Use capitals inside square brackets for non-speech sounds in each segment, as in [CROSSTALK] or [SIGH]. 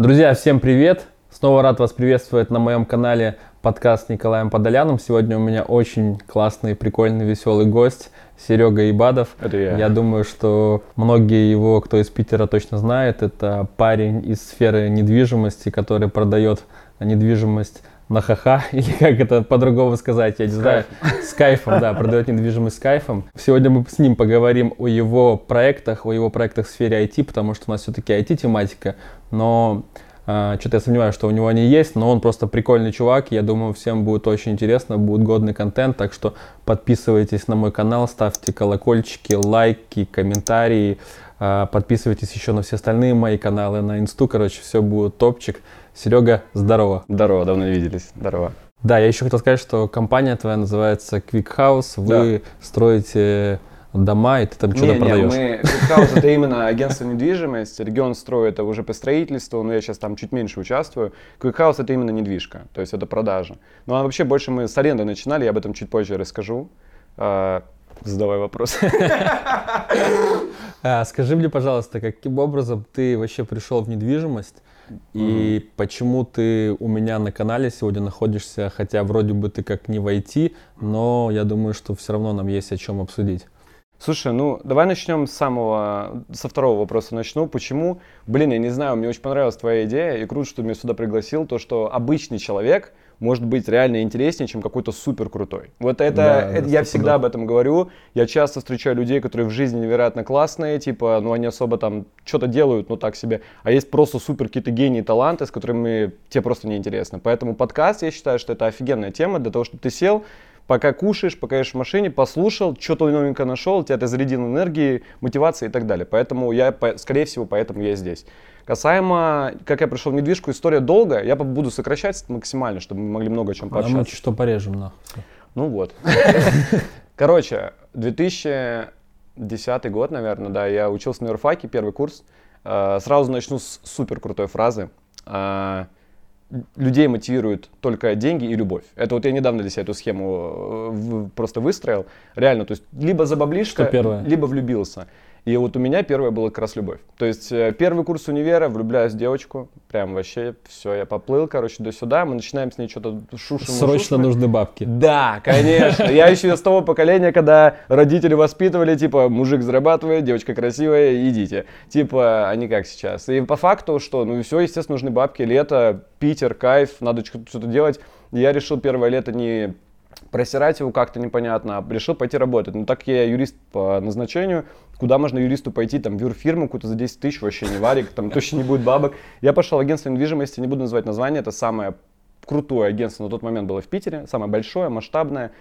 Друзья, всем привет! Снова рад вас приветствовать на моем канале подкаст с Николаем Подоляном. Сегодня у меня очень классный, прикольный, веселый гость Серега Ибадов. Это я. Я думаю, что многие его, кто из Питера точно знает, это парень из сферы недвижимости, который продает недвижимость на ха-ха, [LAUGHS] или как это по-другому сказать, я не знаю. С кайфом, да, продает недвижимость с кайфом. Сегодня мы с ним поговорим о его проектах, о его проектах в сфере IT, потому что у нас все-таки IT-тематика, но э, что-то я сомневаюсь, что у него они есть, но он просто прикольный чувак, я думаю, всем будет очень интересно, будет годный контент, так что подписывайтесь на мой канал, ставьте колокольчики, лайки, комментарии, э, подписывайтесь еще на все остальные мои каналы, на инсту, короче, все будет топчик. Серега, здорово. Здорово, давно не виделись. Здорово. Да, я еще хотел сказать, что компания твоя называется Quick House. Вы да. строите дома, и ты там что-то продаешь. Не, мы, Quick House это именно агентство недвижимости. Регион строит это уже по строительству, но я сейчас там чуть меньше участвую. Quick House это именно недвижка, то есть это продажа. Ну а вообще больше мы с аренды начинали, я об этом чуть позже расскажу. А, задавай вопрос. [LAUGHS] А, скажи мне, пожалуйста, каким образом ты вообще пришел в недвижимость? И mm-hmm. почему ты у меня на канале сегодня находишься, хотя вроде бы ты как не войти, но я думаю, что все равно нам есть о чем обсудить. Слушай, ну давай начнем с самого, со второго вопроса начну. Почему? Блин, я не знаю, мне очень понравилась твоя идея, и круто, что ты меня сюда пригласил, то, что обычный человек, может быть реально интереснее, чем какой-то супер крутой. Вот это, да, это я всегда об этом говорю. Я часто встречаю людей, которые в жизни невероятно классные, типа, ну они особо там что-то делают, ну так себе. А есть просто супер какие-то гении, таланты, с которыми тебе просто неинтересно. Поэтому подкаст, я считаю, что это офигенная тема для того, чтобы ты сел, пока кушаешь, пока едешь в машине, послушал, что-то новенькое нашел, тебя это зарядил энергией, мотивацией и так далее. Поэтому я, скорее всего, поэтому я здесь. Касаемо, как я пришел в недвижку, история долгая. Я буду сокращать максимально, чтобы мы могли много о чем пообщаться. А мы что порежем, нахуй. Ну вот. [LAUGHS] Короче, 2010 год, наверное, да, я учился на юрфаке, первый курс. А, сразу начну с супер крутой фразы. А, людей мотивируют только деньги и любовь. Это вот я недавно для себя эту схему э, просто выстроил. Реально, то есть либо за баблишко, либо влюбился. И вот у меня первое было как раз любовь. То есть э, первый курс универа, влюбляюсь в девочку, прям вообще все, я поплыл, короче, до сюда, мы начинаем с ней что-то шушим. Срочно шушим. нужны бабки. Да, конечно. Я еще из того поколения, когда родители воспитывали, типа, мужик зарабатывает, девочка красивая, идите. Типа, они как сейчас. И по факту, что, ну все, естественно, нужны бабки, лето, Питер, кайф, надо что-то делать. Я решил первое лето не просирать его как-то непонятно, а решил пойти работать. Ну, так я юрист по назначению, куда можно юристу пойти, там, в юрфирму какую-то за 10 тысяч, вообще не варик, там [LAUGHS] точно не будет бабок. Я пошел в агентство недвижимости, не буду называть название, это самое крутое агентство на тот момент было в Питере, самое большое, масштабное.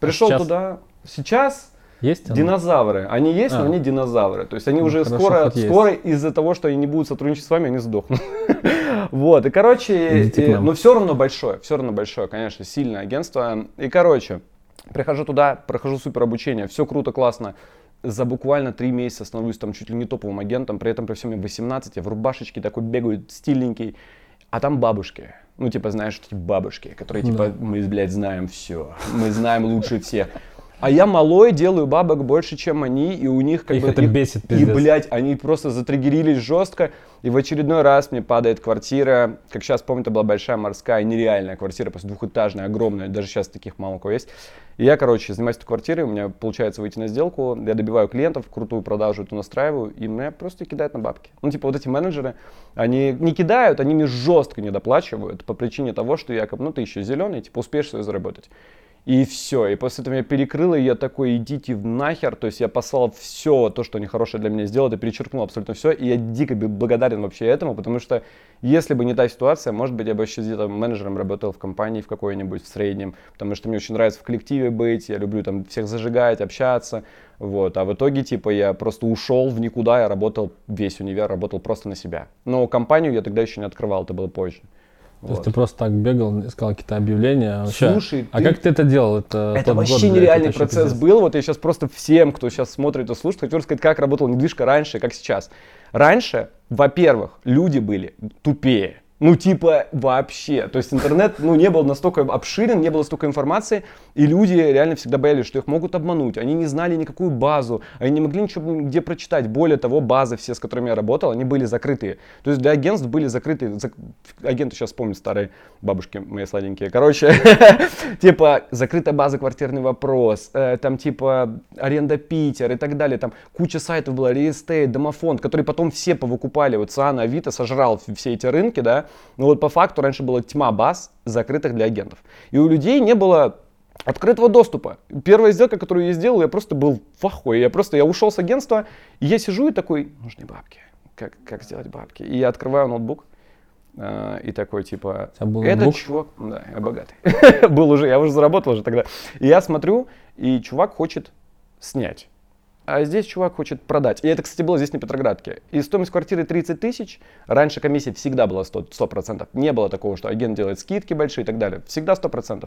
Пришел а туда, сейчас есть динозавры. Они есть, а. но они динозавры. То есть они ну, уже скоро, скоро из-за того, что они не будут сотрудничать с вами, они сдохнут. [LAUGHS] вот. И короче, но все равно большое, все равно большое, конечно, сильное агентство. И короче, прихожу туда, прохожу супер обучение, все круто, классно. За буквально три месяца становлюсь там чуть ли не топовым агентом, при этом при всем мне 18, я в рубашечке такой бегаю, стильненький. А там бабушки. Ну, типа, знаешь, эти бабушки, которые, типа, мы, блядь, знаем все. Мы знаем лучше всех. А я малой делаю бабок больше, чем они, и у них как их бы... это и, бесит, пиздец. И, блядь, они просто затриггерились жестко, и в очередной раз мне падает квартира, как сейчас помню, это была большая морская, нереальная квартира, просто двухэтажная, огромная, даже сейчас таких мало у кого есть. И я, короче, занимаюсь этой квартирой, у меня получается выйти на сделку, я добиваю клиентов, крутую продажу эту настраиваю, и меня просто кидают на бабки. Ну, типа, вот эти менеджеры, они не кидают, они мне жестко не доплачивают по причине того, что я, ну, ты еще зеленый, типа, успеешь свое заработать. И все. И после этого меня перекрыло, и я такой, идите в нахер. То есть я послал все то, что они хорошее для меня сделали, и перечеркнул абсолютно все. И я дико благодарен вообще этому, потому что если бы не та ситуация, может быть, я бы еще где-то менеджером работал в компании в какой-нибудь, в среднем. Потому что мне очень нравится в коллективе быть, я люблю там всех зажигать, общаться. Вот. А в итоге, типа, я просто ушел в никуда, я работал весь универ, работал просто на себя. Но компанию я тогда еще не открывал, это было позже. То есть ты просто так бегал, искал какие-то объявления. Вообще, Слушай, а ты... как ты это делал? Это, это вообще год, нереальный это процесс пиздец. был. Вот я сейчас просто всем, кто сейчас смотрит и слушает, хочу рассказать, как работала недвижка раньше, как сейчас. Раньше, во-первых, люди были тупее. Ну, типа, вообще. То есть интернет, ну, не был настолько обширен, не было столько информации, и люди реально всегда боялись, что их могут обмануть. Они не знали никакую базу, они не могли ничего нигде прочитать. Более того, базы все, с которыми я работал, они были закрытые. То есть для агентств были закрытые. Зак... Агенты сейчас помнят старые бабушки мои сладенькие. Короче, [LAUGHS] типа, закрытая база «Квартирный вопрос», э, там, типа, аренда Питер и так далее. Там куча сайтов было, Реестейт, Домофонд, которые потом все повыкупали. Вот Циана Авито сожрал все эти рынки, да, но вот по факту раньше была тьма баз, закрытых для агентов. И у людей не было открытого доступа. Первая сделка, которую я сделал, я просто был в ахуе. Я просто, я ушел с агентства, и я сижу и такой, нужны бабки. Как, как сделать бабки? И я открываю ноутбук, э, и такой, типа, был этот ноутбук? чувак, да, я богатый. [LAUGHS] был уже, я уже заработал уже тогда. И я смотрю, и чувак хочет снять. А здесь чувак хочет продать. И это, кстати, было здесь на Петроградке. И стоимость квартиры 30 тысяч. Раньше комиссия всегда была 100%, 100%. Не было такого, что агент делает скидки большие и так далее. Всегда 100%.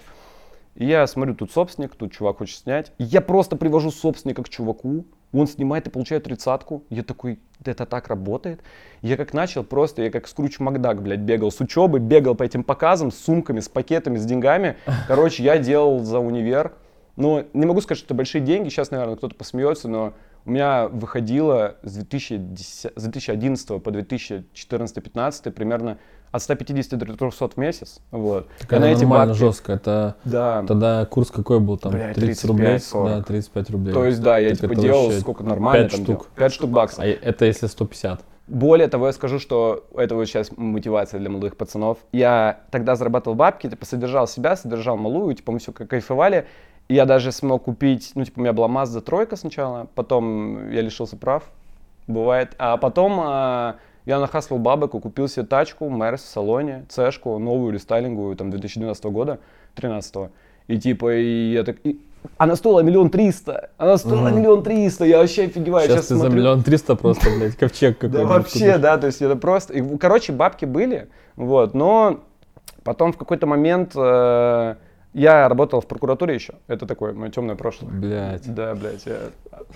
И я смотрю, тут собственник, тут чувак хочет снять. Я просто привожу собственника к чуваку. Он снимает и получает тридцатку. Я такой, это так работает. Я как начал просто, я как Скруч Макдак, блядь, бегал с учебы, бегал по этим показам с сумками, с пакетами, с деньгами. Короче, я делал за универ. Но не могу сказать, что это большие деньги. Сейчас, наверное, кто-то посмеется, но у меня выходило с, 2010, с 2011 по 2014-2015 примерно от 150 до 300 в месяц. Вот. Так это нормально бабки- жестко. Это Да. тогда курс какой был там? Бля, 30 рублей? 35-40. Да, 35 рублей. То есть, да, я Так типа делал вообще сколько нормально. пять там штук. делал. 5 штук баксов. А это если 150. Более того, я скажу, что это вот сейчас мотивация для молодых пацанов. Я тогда зарабатывал бабки, типа, содержал себя, содержал малую, типа, мы все кайфовали. И я даже смог купить, ну, типа, у меня была Mazda тройка сначала, потом я лишился прав, бывает. А потом а, я нахаслил бабок и купил себе тачку, Мерс в салоне, цешку, новую рестайлинговую, там, 2012 года, 13 И типа, и я так... и- Она стоила миллион триста, она стоила миллион триста, я вообще офигеваю. Сейчас ты за смотрю. миллион триста просто, блядь, ковчег Да какой-то. вообще, купишь. да, то есть это просто, и, короче, бабки были, вот, но потом в какой-то момент э, я работал в прокуратуре еще, это такое мое темное прошлое. Блядь. Да, блядь, я,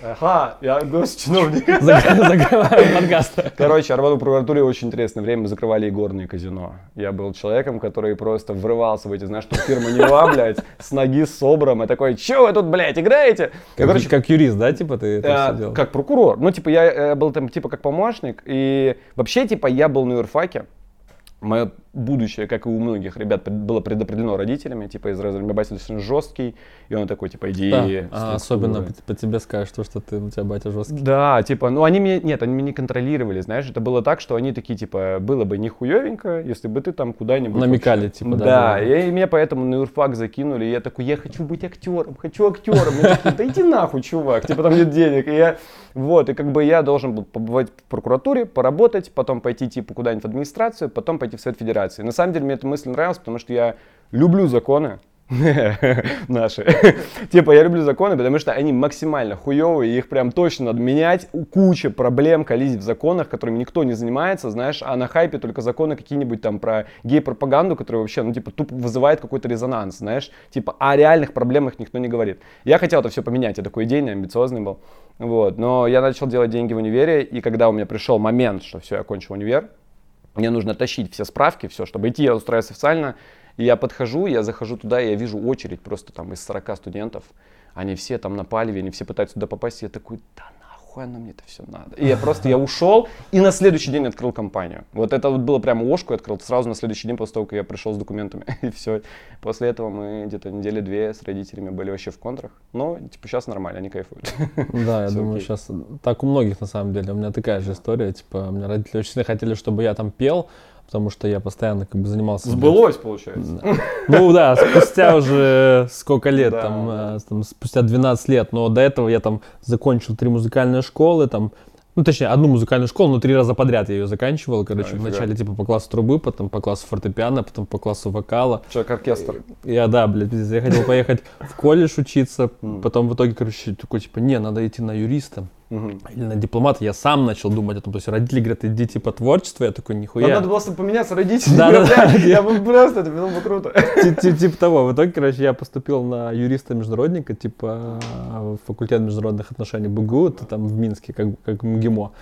ага, я госчиновник. [LAUGHS] Закрываем подкаст. Короче, я работал в прокуратуре очень интересное время, закрывали игорные казино. Я был человеком, который просто врывался в эти, знаешь, что фирма не была, блядь, с ноги с собром, и такой, че вы тут, блядь, играете? Как, короче, как юрист, да, типа ты это Э, все делал? как прокурор. Ну, типа, я э, был там, типа, как помощник. И вообще, типа, я был на юрфаке. Мое будущее, как и у многих ребят, было предопределено родителями. Типа, из разряда батя достаточно жесткий. И он такой, типа, иди. Да, а структуру». особенно по, по тебе скажешь, то, что ты, у тебя батя жесткий. Да, типа, ну они меня, нет, они меня не контролировали, знаешь, это было так, что они такие, типа, было бы нихуевенько, если бы ты там куда-нибудь... Намекали, вообще- типа, да, Да, и меня поэтому на юрфак закинули, и я такой, я хочу быть актером, хочу актером. Мне такие, да иди нахуй, чувак, типа, там нет денег. И я, вот, и как бы я должен был побывать в прокуратуре, поработать, потом пойти, типа, куда-нибудь в администрацию, потом пойти в Совет Федерации. На самом деле, мне эта мысль нравилась, потому что я люблю законы, [LAUGHS] наши. [LAUGHS] типа, я люблю законы, потому что они максимально хуевые, их прям точно надо менять. Куча проблем, коллизий в законах, которыми никто не занимается, знаешь, а на хайпе только законы какие-нибудь там про гей-пропаганду, которая вообще, ну, типа, тупо вызывает какой-то резонанс, знаешь, типа, о реальных проблемах никто не говорит. Я хотел это все поменять, я такой идейный, амбициозный был, вот, но я начал делать деньги в универе, и когда у меня пришел момент, что все, я кончил универ, мне нужно тащить все справки, все, чтобы идти, я устраиваюсь официально. И я подхожу, я захожу туда, и я вижу очередь просто там из 40 студентов. Они все там на палеве, они все пытаются туда попасть. Я такой, да нахуй оно мне это все надо. И я просто, я ушел, и на следующий день открыл компанию. Вот это вот было прямо ложку я открыл сразу на следующий день после того, как я пришел с документами. [LAUGHS] И все. После этого мы где-то недели две с родителями были вообще в контрах. Но, типа, сейчас нормально, они кайфуют. [LAUGHS] Да, я думаю, сейчас так у многих на самом деле. У меня такая же история. Типа, у меня родители очень хотели, чтобы я там пел, потому что я постоянно как бы занимался. Сбылось, получается. Ну да, спустя [LAUGHS] уже сколько лет, там, э, там, спустя 12 лет, но до этого я там закончил три музыкальные школы, там, ну точнее, одну музыкальную школу, но три раза подряд я ее заканчивал, короче, нифига. вначале типа по классу трубы, потом по классу фортепиано, потом по классу вокала. Человек-оркестр. Я, да, блядь, я хотел поехать в колледж учиться, потом в итоге, короче, такой, типа, не, надо идти на юриста. Мгм. или на дипломата, я сам начал думать о том. То есть родители говорят, иди типа творчество, я такой, Нам нихуя. надо было поменяться родителями. Да, да, да. Я бы просто, это было бы круто. Ти- ти- Типа того. В итоге, короче, я поступил на юриста-международника, типа в факультет международных отношений БГУ, это там в Минске, как, как МГИМО.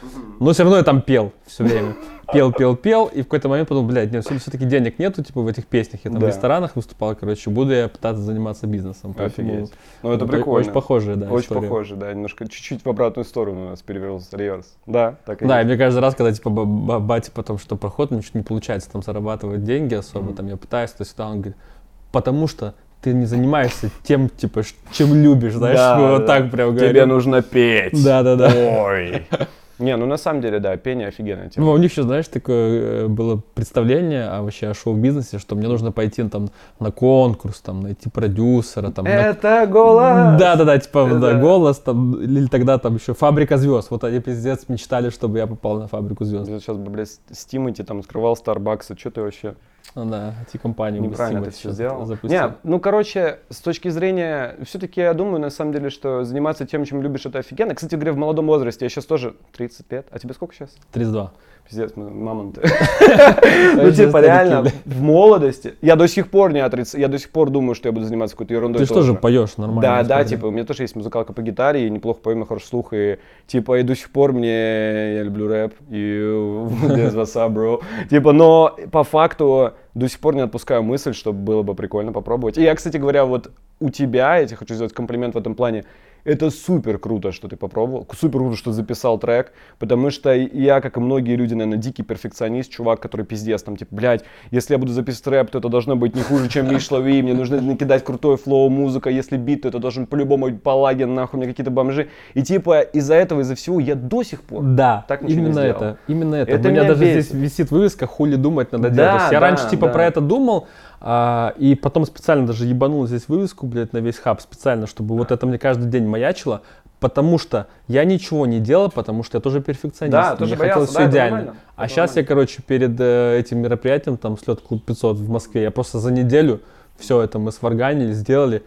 Но все равно я там пел все время. Пел, пел, пел, и в какой-то момент подумал, блядь, нет, все-таки денег нету, типа, в этих песнях. Я там Да. в ресторанах выступал, короче, буду я пытаться заниматься бизнесом. Поэтому Офигеть. Ну, это прикольно. Очень похожая, да, Очень история. похоже, да, немножко чуть-чуть в обратную сторону у нас перевернулся реверс. Да, так и Да, и есть. мне каждый раз, когда типа ба- ба- батя потом что проход, мне чуть не получается там зарабатывать деньги особо, Мгм. там я пытаюсь, то сюда, он говорит, потому что ты не занимаешься тем, типа, чем любишь, знаешь, Да, вот да. так прям Тебе говорю. нужно петь. Да-да-да. Ой. Не, ну на самом деле, да, пение офигенная тема. Ну, у них еще, знаешь, такое э, было представление а вообще о шоу-бизнесе, что мне нужно пойти там на конкурс, там найти продюсера, там. на- Это голос. Да, да, да, типа Это- да, голос, там, или тогда там еще фабрика звезд. Вот они пиздец мечтали, чтобы я попал на фабрику звезд. Сейчас бы, блядь, с Тимати там открывал Старбакс, что ты вообще Ну да, эти компании неправильно это все сделал? запустил. Не, ну, короче, с точки зрения, все-таки я думаю, на самом деле, что заниматься тем, чем любишь, это офигенно. Кстати говоря, в молодом возрасте, я сейчас тоже 30 лет, а тебе сколько сейчас? 32. Пиздец, мамонты. [LAUGHS] [LAUGHS] Ну, типа, реально, в молодости, я до сих пор не отрицаю, я до сих пор думаю, что я буду заниматься какой-то ерундой Ты же тоже поешь нормально. Да, да, типа, у меня тоже есть музыкалка по гитаре, и неплохо пою, меня хороший слух, и типа, и до сих пор мне, я люблю рэп, и [LAUGHS] без васа, бро. Типа, но по факту до сих пор не отпускаю мысль, что было бы прикольно попробовать. И я, кстати говоря, вот у тебя, я тебе хочу сделать комплимент в этом плане, это супер круто, что ты попробовал, супер круто, что записал трек, потому что я, как и многие люди, наверное, дикий перфекционист, чувак, который пиздец, там, типа, блядь, если я буду записывать рэп, то это должно быть не хуже, чем Mishlawi, мне нужно накидать крутой flow, музыка, если бит, то это должен по-любому быть Палагин, нахуй, мне какие-то бомжи. И типа из-за этого, из-за всего я до сих пор Да, Так ничего не именно сделал. это, именно это. Это У меня меня даже бесит. здесь висит вывеска «Хули думать надо Да, делать». То есть я да, раньше типа да. про это думал, а, и потом специально даже ебанул здесь вывеску, блядь, на весь хаб специально, чтобы вот это мне каждый день маячило, потому что я ничего не делал, потому что я тоже перфекционист. Да, тоже мне хотелось боялся, все да, это идеально. нормально, А это сейчас я, нормально. короче, перед э, этим мероприятием, там, слет клуб 500 в Москве, я просто за неделю все это мы сварганили, сделали,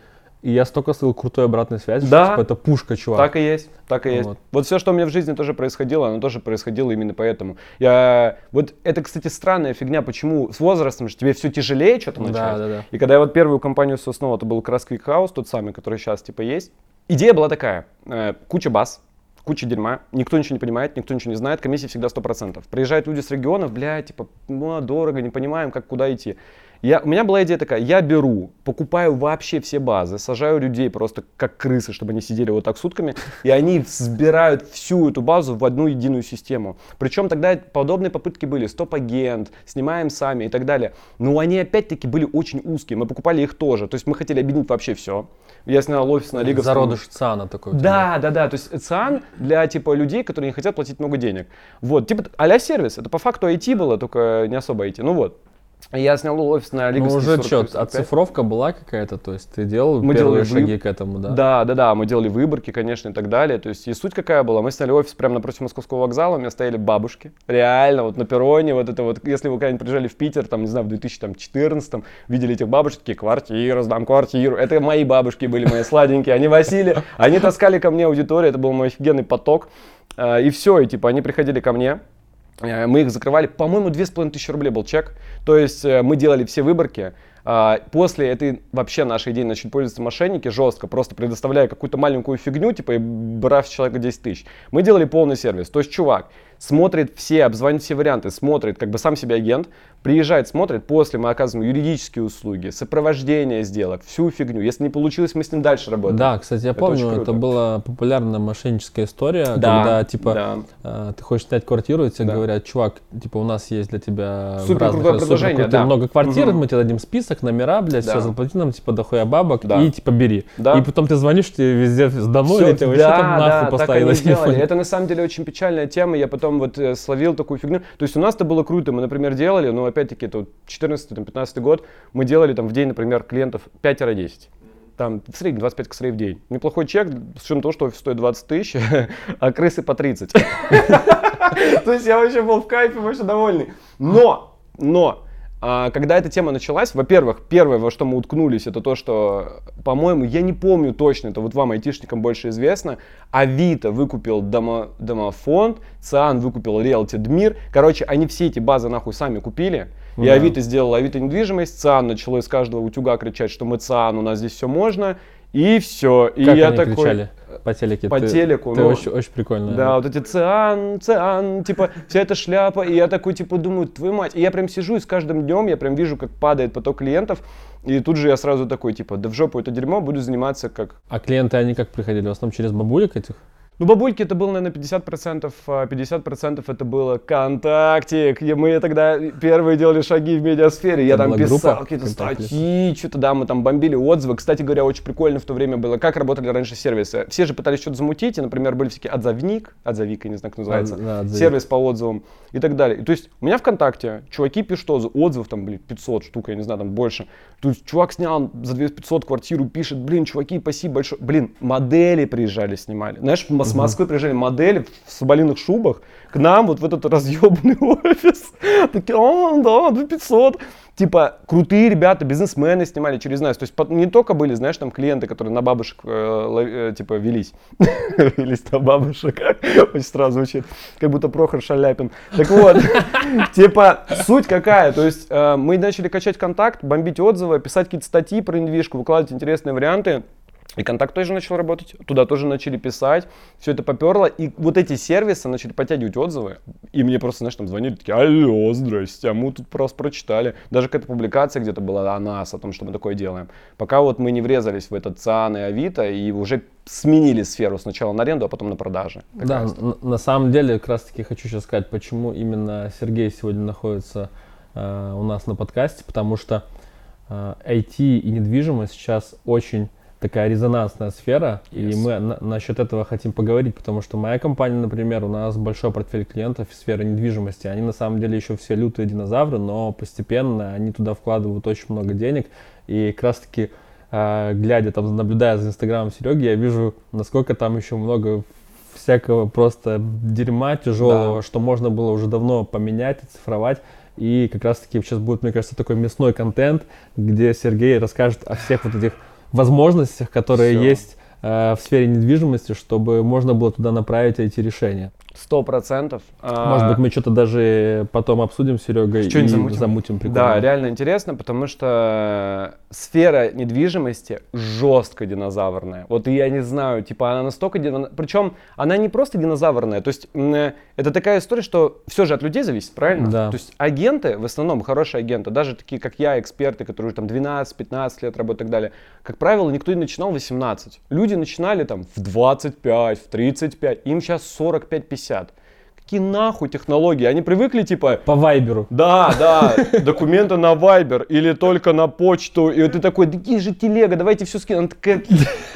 и я столько слыл крутой обратной связи, Да. что типа, это пушка, чувак. Так и есть, так и есть. Вот. Вот. все, что у меня в жизни тоже происходило, оно тоже происходило именно поэтому. Я, вот это, кстати, странная фигня, почему с возрастом же тебе все тяжелее что-то начать. Да, да, да. И когда я вот первую компанию все основал, это был как раз Quick House, тот самый, который сейчас типа есть. Идея была такая, э, куча баз, куча дерьма, никто ничего не понимает, никто ничего не знает, комиссия всегда 100%. Приезжают люди с регионов, бля, типа, ну, дорого, не понимаем, как, куда идти. Я, у меня была идея такая, я беру, покупаю вообще все базы, сажаю людей просто как крысы, чтобы они сидели вот так сутками, и они сбирают всю эту базу в одну единую систему. Причем тогда подобные попытки были, стоп-агент, снимаем сами и так далее. Но они опять-таки были очень узкие, мы покупали их тоже, то есть мы хотели объединить вообще все. Я снял офис на Лиговском. Зародыш ЦАНа такой. Да, да, да. То есть ЦИАН для типа людей, которые не хотят платить много денег. Вот, типа а сервис. Это по факту IT было, только не особо IT. Ну вот. Я снял офис на Ну Лиговском. уже 40, что, 45. оцифровка была какая-то, то есть ты делал Мы первые делали шаги к этому, да? Да, да, да, мы делали выборки, конечно, и так далее. То есть и суть какая была? Мы сняли офис прямо напротив Московского вокзала, у меня стояли бабушки. Реально, вот на перроне, вот это вот, если вы когда-нибудь приезжали в Питер, там, не знаю, в 2014 видели этих бабушек, такие, квартиру, сдам квартиру. Это мои бабушки были, мои сладенькие, они Василий, они таскали ко мне аудиторию, это был мой офигенный поток. А, И все, и типа они приходили ко мне, Мы их закрывали, по-моему, две с половиной тысячи рублей был чек. То есть э, мы делали все выборки. А, После этой вообще нашей идеи начали пользоваться мошенники жестко, просто предоставляя какую-то маленькую фигню, типа и брав человека 10 тысяч. Мы делали полный сервис. То есть чувак смотрит все, обзвонит все варианты, смотрит, как бы сам себе агент, приезжает, смотрит, после мы оказываем юридические услуги, сопровождение сделок, всю фигню. Если не получилось, мы с ним дальше работаем. Да, кстати, я Это помню, это была популярная мошенническая история, Да, когда типа да. э, ты хочешь снять квартиру, и тебе Да. говорят, чувак, типа у нас есть для тебя Супер разных- крутое супер предложение, крутые да. много квартир, Мгм. мы тебе дадим список, номера, блядь, Да. все заплати нам типа дохуя бабок Да. и типа бери. Да. И потом ты звонишь, тебе везде сданули, Всё, тебе вообще там нахуй и телефоне. Это на самом деле очень печальная тема. Я потом вот э, словил такую фигню. То есть у нас это было круто. Мы, например, делали, но опять-таки это вот 14-15 год, мы делали там в день, например, клиентов 5-10. Там в среднем 25 косарей в день. Неплохой чек, с учетом того, что офис стоит 20 тысяч, [LAUGHS] а крысы по 30. [LAUGHS] То есть я вообще был в кайфе, вообще довольный. Но, но, А, когда эта тема началась, во-первых, первое, во что мы уткнулись, это то, что, по-моему, я не помню точно, это вот вам, айтишникам, больше известно, Авито выкупил домо, домофонд, ЦИАН выкупил Realty Дмир. Короче, они все эти базы нахуй сами купили. И Да. Авито сделал Авито недвижимость, ЦИАН начало из каждого утюга кричать, что мы ЦИАН, у нас здесь все можно. И все. И Как я они такой... кричали по телеке? По Ты- телеку, Ты ну, очень, очень прикольно. Да, вот эти циан, циан, типа, вся эта шляпа, и я такой, типа, думаю, твою мать, и я прям сижу, и с каждым днем я прям вижу, как падает поток клиентов, и тут же я сразу такой, типа, да в жопу это дерьмо, буду заниматься как... А клиенты, они как приходили? В основном через бабулек этих? Ну, бабульки это было, наверное, 50%, а 50% это было КонТактик, и мы тогда первые делали шаги в медиасфере, я Это там была писал какие-то «ВКонтакте»? статьи, что-то, да, мы там бомбили отзывы, кстати говоря, очень прикольно в то время было, как работали раньше сервисы, все же пытались что-то замутить, и, например, были всякие отзывник, отзовик, я не знаю, как называется, А, да, отзывик. сервис по отзывам и так далее. И То есть у меня ВКонтакте чуваки пишут отзывов там, блин, 500 штук, я не знаю, там больше. То есть чувак снял за 2500 квартиру, пишет, блин, чуваки, спасибо большое. Блин, модели приезжали, снимали. Знаешь, с Москвы приезжали модели в соболиных шубах к нам вот в этот разъебанный [LAUGHS] офис. Такие, о, да, 2500. Типа, крутые ребята, бизнесмены снимали через нас. То есть не только были, знаешь, там клиенты, которые на бабушек, э, э, типа, велись. [LAUGHS] Велись на бабушек. [LAUGHS] Очень странно звучит. Как будто Прохор Шаляпин. Так вот, типа, суть какая? То есть э, мы начали качать контакт, бомбить отзывы, писать какие-то статьи про недвижку, выкладывать интересные варианты. И контакт тоже начал работать, туда тоже начали писать, все это поперло, и вот эти сервисы начали подтягивать отзывы, и мне просто, знаешь, там звонили, такие, алло, здрасте, а мы тут просто прочитали. Даже какая-то публикация где-то была о нас, о том, что мы такое делаем. Пока вот мы не врезались в этот ЦИАН и Авито, и уже сменили сферу сначала на аренду, а потом на продажи. Да, на, на самом деле, как раз таки хочу сейчас сказать, почему именно Сергей сегодня находится э, у нас на подкасте, потому что э, IT и недвижимость сейчас очень такая резонансная сфера, и Yes. мы на- насчет этого хотим поговорить, потому что моя компания, например, у нас большой портфель клиентов из сферы недвижимости, они на самом деле еще все лютые динозавры, но постепенно они туда вкладывают очень много денег, и как раз таки э, глядя там, наблюдая за инстаграмом Сереги, я вижу, насколько там еще много всякого просто дерьма тяжелого, Да. что можно было уже давно поменять, оцифровать. И как раз таки сейчас будет, мне кажется, такой мясной контент, где Сергей расскажет о всех вот этих возможностях, которые Всё. есть э, в сфере недвижимости, чтобы можно было туда направить эти решения. Сто процентов. Может быть, мы что-то даже потом обсудим с Серегой и замутим? замутим прикольно. Да, реально интересно, потому что сфера недвижимости жестко динозаврная. Вот я не знаю, типа она настолько динозаврная. Причем она не просто динозаврная, то есть это такая история, что все же от людей зависит, правильно? Да. То есть агенты, в основном хорошие агенты, даже такие, как я, эксперты, которые уже там 12-15 лет работают и так далее, как правило, никто не начинал в 18. Люди начинали там в 25, в 35, им сейчас 45-50. Какие нахуй технологии? Они привыкли типа По вайберу. да, да, документы на Viber или только на почту. И вот ты такой, да где же телега, давайте все скинем. Она такая,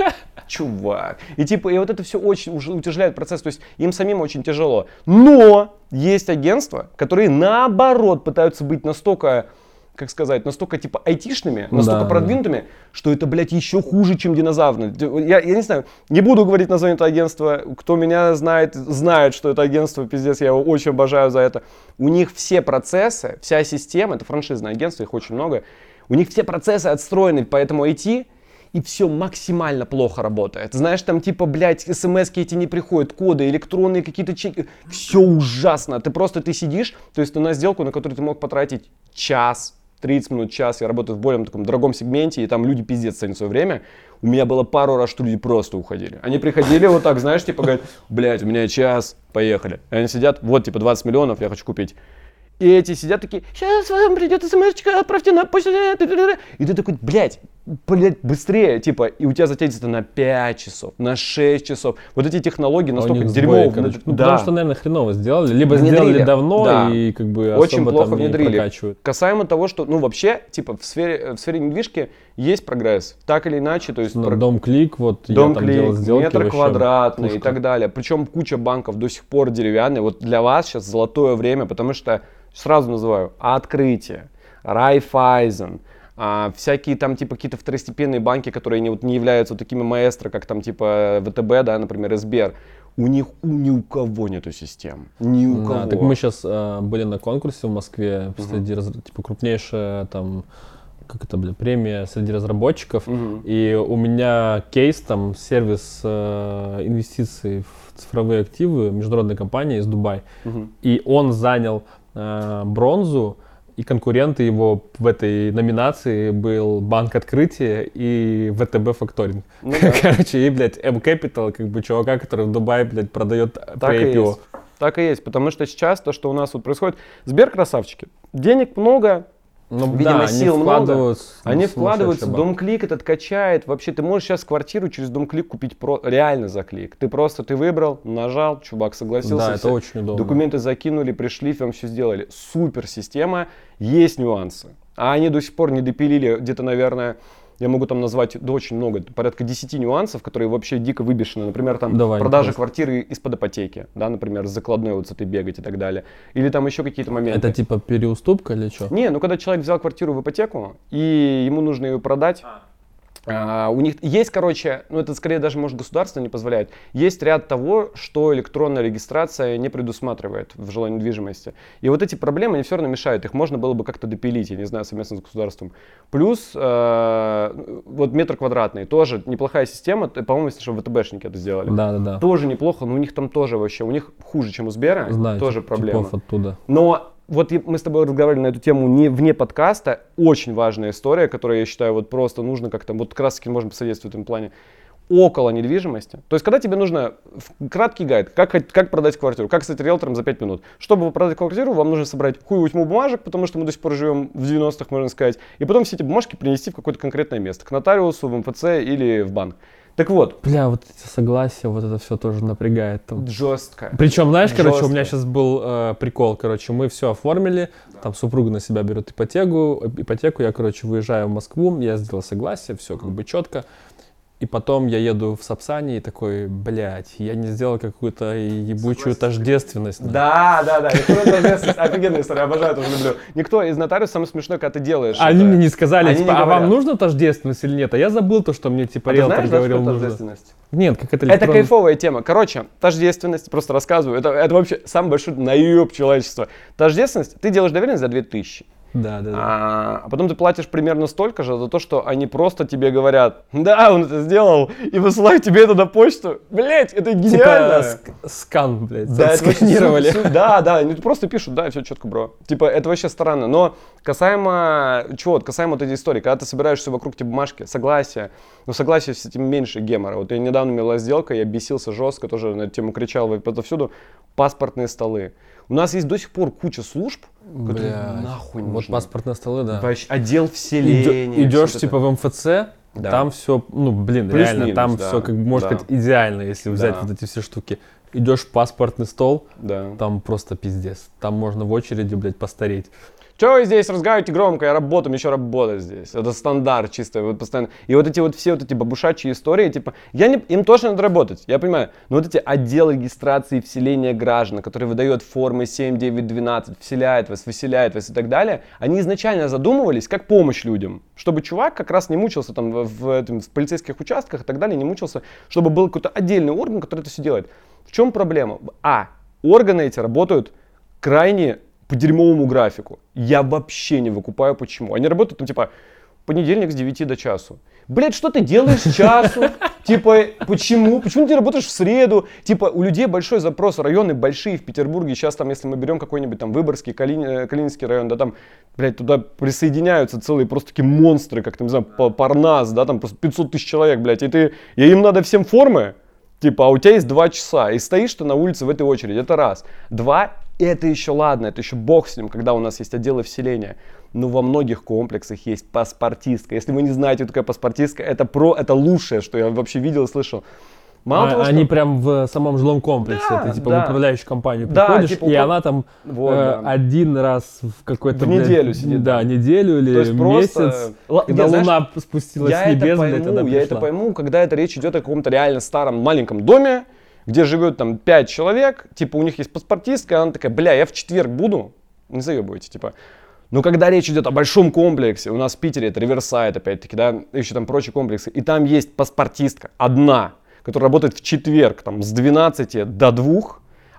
[LAUGHS] чувак. И типа, и вот это все очень утяжеляет процесс, то есть им самим очень тяжело. Но есть агентства, которые наоборот пытаются быть настолько как сказать, настолько типа айтишными, настолько Да, продвинутыми, что это, блядь, еще хуже, чем динозавры. Я, я не знаю, не буду говорить название этого агентства. Кто меня знает, знает, что это агентство, пиздец, я его очень обожаю за это. У них все процессы, вся система, это франшизное агентство, их очень много, у них все процессы отстроены, поэтому IT и все максимально плохо работает. Знаешь, там типа, блядь, смс эти не приходят, коды, электронные какие-то чеки. Все ужасно. Ты просто, ты сидишь, то есть ты на сделку, на которую ты мог потратить час, 30 минут, час. Я работаю в более таком дорогом сегменте, и там люди пиздец ценят свое время. У меня было пару раз, что люди просто уходили. Они приходили вот так, знаешь, типа говорят, блядь, у меня час, поехали. И они сидят, вот, типа, 20 миллионов, я хочу купить. И эти сидят такие, сейчас вам придет смс отправьте на почту. И ты такой, блядь, блядь, быстрее, типа, и у тебя затянется на 5 часов, на 6 часов. Вот эти технологии А у настолько дерьмовые. короче. Ну, да. Потому что, наверное, хреново сделали. Либо Внедрили. сделали давно Да. и как бы Очень плохо там не внедрили. прокачивают. Касаемо того, что, ну, вообще, типа, в сфере, в сфере недвижки есть прогресс. Так или иначе, то есть... Ну, про- Дом клик, вот я Дом там делал клик, сделки. метр вообще квадратный и пушка. так далее. Причем куча банков до сих пор деревянные. Вот для вас сейчас золотое время, потому что сразу называю открытие, Райфайзен, а, всякие там типа какие-то второстепенные банки, которые не, вот, не являются вот такими маэстро, как там типа ВТБ, да, например, СБР. У них у, ни у кого нету систем. Ни у кого. Да, так мы сейчас э, были на конкурсе в Москве, среди раз- типа крупнейшая там как это, бля, премия среди разработчиков. Мгм. И у меня кейс, там, сервис э, инвестиций в цифровые активы международной компании из Дубая. Мгм. И он занял э, бронзу, и конкуренты его в этой номинации был Банк Открытия и ВТБ Факторинг. Ну [LAUGHS] да. Короче, и, блядь, Capital, как бы чувака, который в Дубае, блядь, продает Так и pre-IPO. есть. Так и есть, потому что сейчас то, что у нас вот происходит, Сбер красавчики, денег много, Ну, Видимо, да, сил они много. они вкладываются, дом-клик этот качает, вообще ты можешь сейчас квартиру через дом-клик купить про... реально за клик. Ты просто, ты выбрал, нажал, чувак согласился. Да, это очень удобно. Документы закинули, пришли, вам все сделали. Супер система, есть нюансы. А они до сих пор не допилили где-то, наверное, я могу там назвать да, очень много, порядка 10 нюансов, которые вообще дико выбешены. Например, там Давай, продажа квартиры из-под ипотеки, да, например, с закладной вот с этой бегать и так далее. Или там еще какие-то моменты. Это типа переуступка или что? Не, ну когда человек взял квартиру в ипотеку, и ему нужно ее продать, а, у них есть, короче, ну это скорее даже, может, государство не позволяет, есть ряд того, что электронная регистрация не предусматривает в жилой недвижимости. И вот эти проблемы, они все равно мешают, их можно было бы как-то допилить, я не знаю, совместно с государством. Плюс, э, вот метр квадратный, тоже неплохая система, по-моему, если что, ВТБшники это сделали. Да, да, да. Тоже неплохо, но у них там тоже вообще, у них хуже, чем у Сбера, Знаю, тоже проблема. оттуда. Но вот мы с тобой разговаривали на эту тему не вне подкаста. Очень важная история, которая, я считаю, вот просто нужно как-то, вот как раз можем посодействовать в этом плане. Около недвижимости. То есть, когда тебе нужно краткий гайд, как, как продать квартиру, как стать риэлтором за 5 минут. Чтобы продать квартиру, вам нужно собрать хуй тьму бумажек, потому что мы до сих пор живем в 90-х, можно сказать, и потом все эти бумажки принести в какое-то конкретное место, к нотариусу, в МФЦ или в банк. Так вот, Бля, вот эти согласия, вот это все тоже напрягает. там. жестко. Причем, знаешь, короче, у Жестко. меня сейчас был э, прикол, короче, мы все оформили, там супруга на себя берет ипотеку, ипотеку, я, короче, выезжаю в Москву, я сделал согласие, все как бы четко. И потом я еду в Сапсане и такой, блядь, я не сделал какую-то ебучую тождественность. нахуй». Да, да, да. электронная ответственность. Офигенная история, обожаю, тоже люблю. Никто из нотариусов, самое смешное, когда ты делаешь. Они это. мне не сказали, Они типа, не а вам нужно тождественность или нет? А я забыл то, что мне, типа, А риэлтор знаешь, говорил, нужно. тождественность? Нет, как это Это кайфовая тема. Короче, тождественность, просто рассказываю, это, это вообще самый большой наеб человечества. Тождественность, ты делаешь доверенность за 2000. Да, да, да. А, а потом ты платишь примерно столько же за то, что они просто тебе говорят, да, он это сделал, и высылают тебе это на почту. Блять, это Типа гениально. ск- скан, блядь, Да, сканировали. Да, да, они просто пишут, да, все четко, бро. Типа, это вообще странно. Но касаемо, чего, касаемо вот этой истории, когда ты собираешь все вокруг тебе бумажки, согласие, ну, согласие с этим меньше гемора. Вот я недавно имела сделка, я бесился жестко, тоже на эту тему кричал отовсюду, паспортные столы. У нас есть до сих пор куча служб, Блядь, нахуй Вот нужны. паспортные столы, да. Вообще, отдел вселения. Идешь типа в МФЦ, Да. там все, ну блин, Плюс-минус, реально, там да, все как бы, можно да. сказать, идеально, если взять Да. вот эти все штуки. Идешь в паспортный стол, Да. там просто пиздец. Там можно в очереди, блядь, постареть. Че вы здесь разговариваете громко? Я работаю, еще работать здесь. Это стандарт чисто, вот постоянно. И вот эти вот все вот эти бабушачьи истории, типа, я не, им тоже надо работать, я понимаю. Но вот эти отделы регистрации и вселения граждан, которые выдают формы 7, 9, 12, вселяет вас, выселяет вас и так далее, они изначально задумывались как помощь людям, чтобы чувак как раз не мучился там в, в этом, в полицейских участках и так далее, не мучился, чтобы был какой-то отдельный орган, который это все делает. В чем проблема? А, органы эти работают крайне по дерьмовому графику. Я вообще не выкупаю, почему. Они работают, ну, типа, понедельник с 9 до часу. Блять, что ты делаешь с часу? [LAUGHS] Типа, почему? Почему ты работаешь в среду? Типа, у людей большой запрос, районы большие в Петербурге. Сейчас там, если мы берем какой-нибудь там Выборгский, Калини- э, Калининский район, да, там, блядь, туда присоединяются целые просто такие монстры, как там, не знаю, Па- Парнас, да, там просто 500 тысяч человек, блядь, и ты, и им надо всем формы, Типа, а у тебя есть два часа, и стоишь ты на улице в этой очереди, это раз. Два, это еще ладно, это еще бог с ним, когда у нас есть отделы вселения. Но во многих комплексах есть паспортистка. Если вы не знаете, такое паспортистка, это про, это лучшее, что я вообще видел и слышал. Мало А- того, что- Они прям в самом жилом комплексе. Да, Ты типа да. в управляющую компанию Да, приходишь, типа и она там Вот, э, да. один раз в какой-то В блядь, неделю сидит, Да, да. неделю или То есть просто- месяц. Ла- Когда я, знаешь, луна спустилась я с небес, это блядь, пойму, она я это пришла. пойму, когда это речь идет о каком-то реально старом маленьком доме, где живет там 5 человек, типа у них есть паспортистка, она такая, бля, я в четверг буду, не заебывайте, типа. Но когда речь идет о большом комплексе, у нас в Питере это Риверсайд, опять-таки, да, еще там прочие комплексы, и там есть паспортистка, одна, который работает в четверг там, с 12 до 2,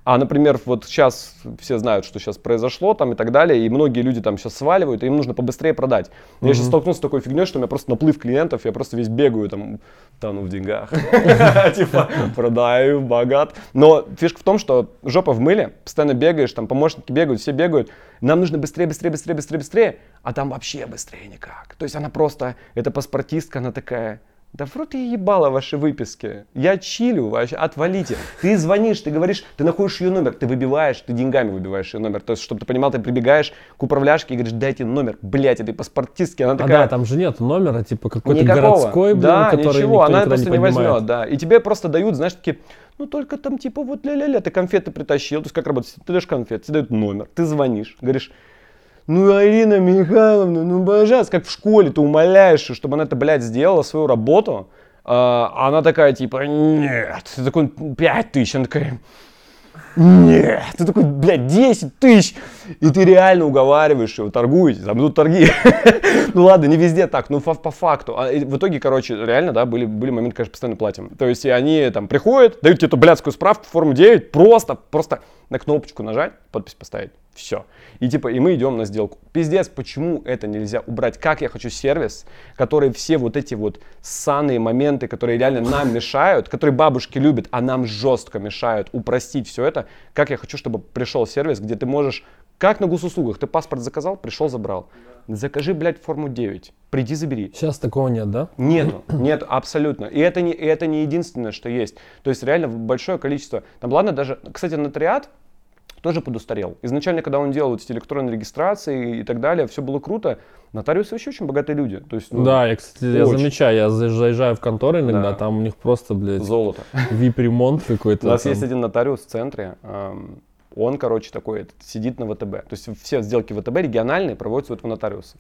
а, например, вот сейчас все знают, что сейчас произошло там и так далее, и многие люди там сейчас сваливают, и им нужно побыстрее продать. Но Я сейчас столкнулся с такой фигней, что у меня просто наплыв клиентов, я просто весь бегаю там, тону в деньгах. [LAUGHS] Типа, продаю, богат. Но фишка в том, что жопа в мыле, постоянно бегаешь, там помощники бегают, все бегают. Нам нужно быстрее, быстрее, быстрее, быстрее, быстрее, а там вообще быстрее никак. То есть она просто, это паспортистка, она такая, да в рот я ебала ваши выписки. Я чилю, вообще, отвалите. Ты звонишь, ты говоришь, ты находишь ее номер, ты выбиваешь, ты деньгами выбиваешь ее номер. То есть, чтобы ты понимал, ты прибегаешь к управляшке и говоришь, дайте номер. Блять, этой паспортистки. Она такая... А да, там же нет номера, типа какой-то Никакого. городской, блин, да, который ничего, она просто не, поднимает. возьмет, да. И тебе просто дают, знаешь, такие, ну только там типа вот ля-ля-ля, ты конфеты притащил, то есть как работает, ты даешь конфет, тебе дают номер, ты звонишь, говоришь, ну, Арина Михайловна, ну, пожалуйста, как в школе, ты умоляешь, чтобы она это, блядь, сделала свою работу, а она такая, типа, нет, ты такой, пять тысяч, она такая, нет, ты такой, блядь, 10 тысяч, и ты реально уговариваешь его, торгуете, там идут торги. [LAUGHS] ну ладно, не везде так, ну по, по факту. А, в итоге, короче, реально, да, были, были моменты, конечно, постоянно платим. То есть, они там приходят, дают тебе эту блядскую справку, форму 9, просто, просто на кнопочку нажать, подпись поставить, все. И типа, и мы идем на сделку. Пиздец, почему это нельзя убрать? Как я хочу сервис, который все вот эти вот ссаные моменты, которые реально нам мешают, которые бабушки любят, а нам жестко мешают, упростить все это. Как я хочу, чтобы пришел сервис, где ты можешь, как на госуслугах, ты паспорт заказал, пришел, забрал. Закажи, блядь, форму 9. Приди, забери. Сейчас такого нет, да? Нету, нет, абсолютно. И это, не, и это не единственное, что есть. То есть реально большое количество. Там, ладно, даже, кстати, нотариат тоже подустарел. Изначально, когда он делал эти электронные регистрации и так далее, все было круто. Нотариусы вообще очень богатые люди. То есть, ну, Да, я, кстати, я очень. замечаю, я заезжаю в конторы иногда, Да. там у них просто, блядь, золото. вип-ремонт У какой-то. нас там. есть один нотариус в центре. эм, Он, короче, такой сидит на ВТБ. То есть все сделки ВТБ региональные проводятся у этого нотариуса.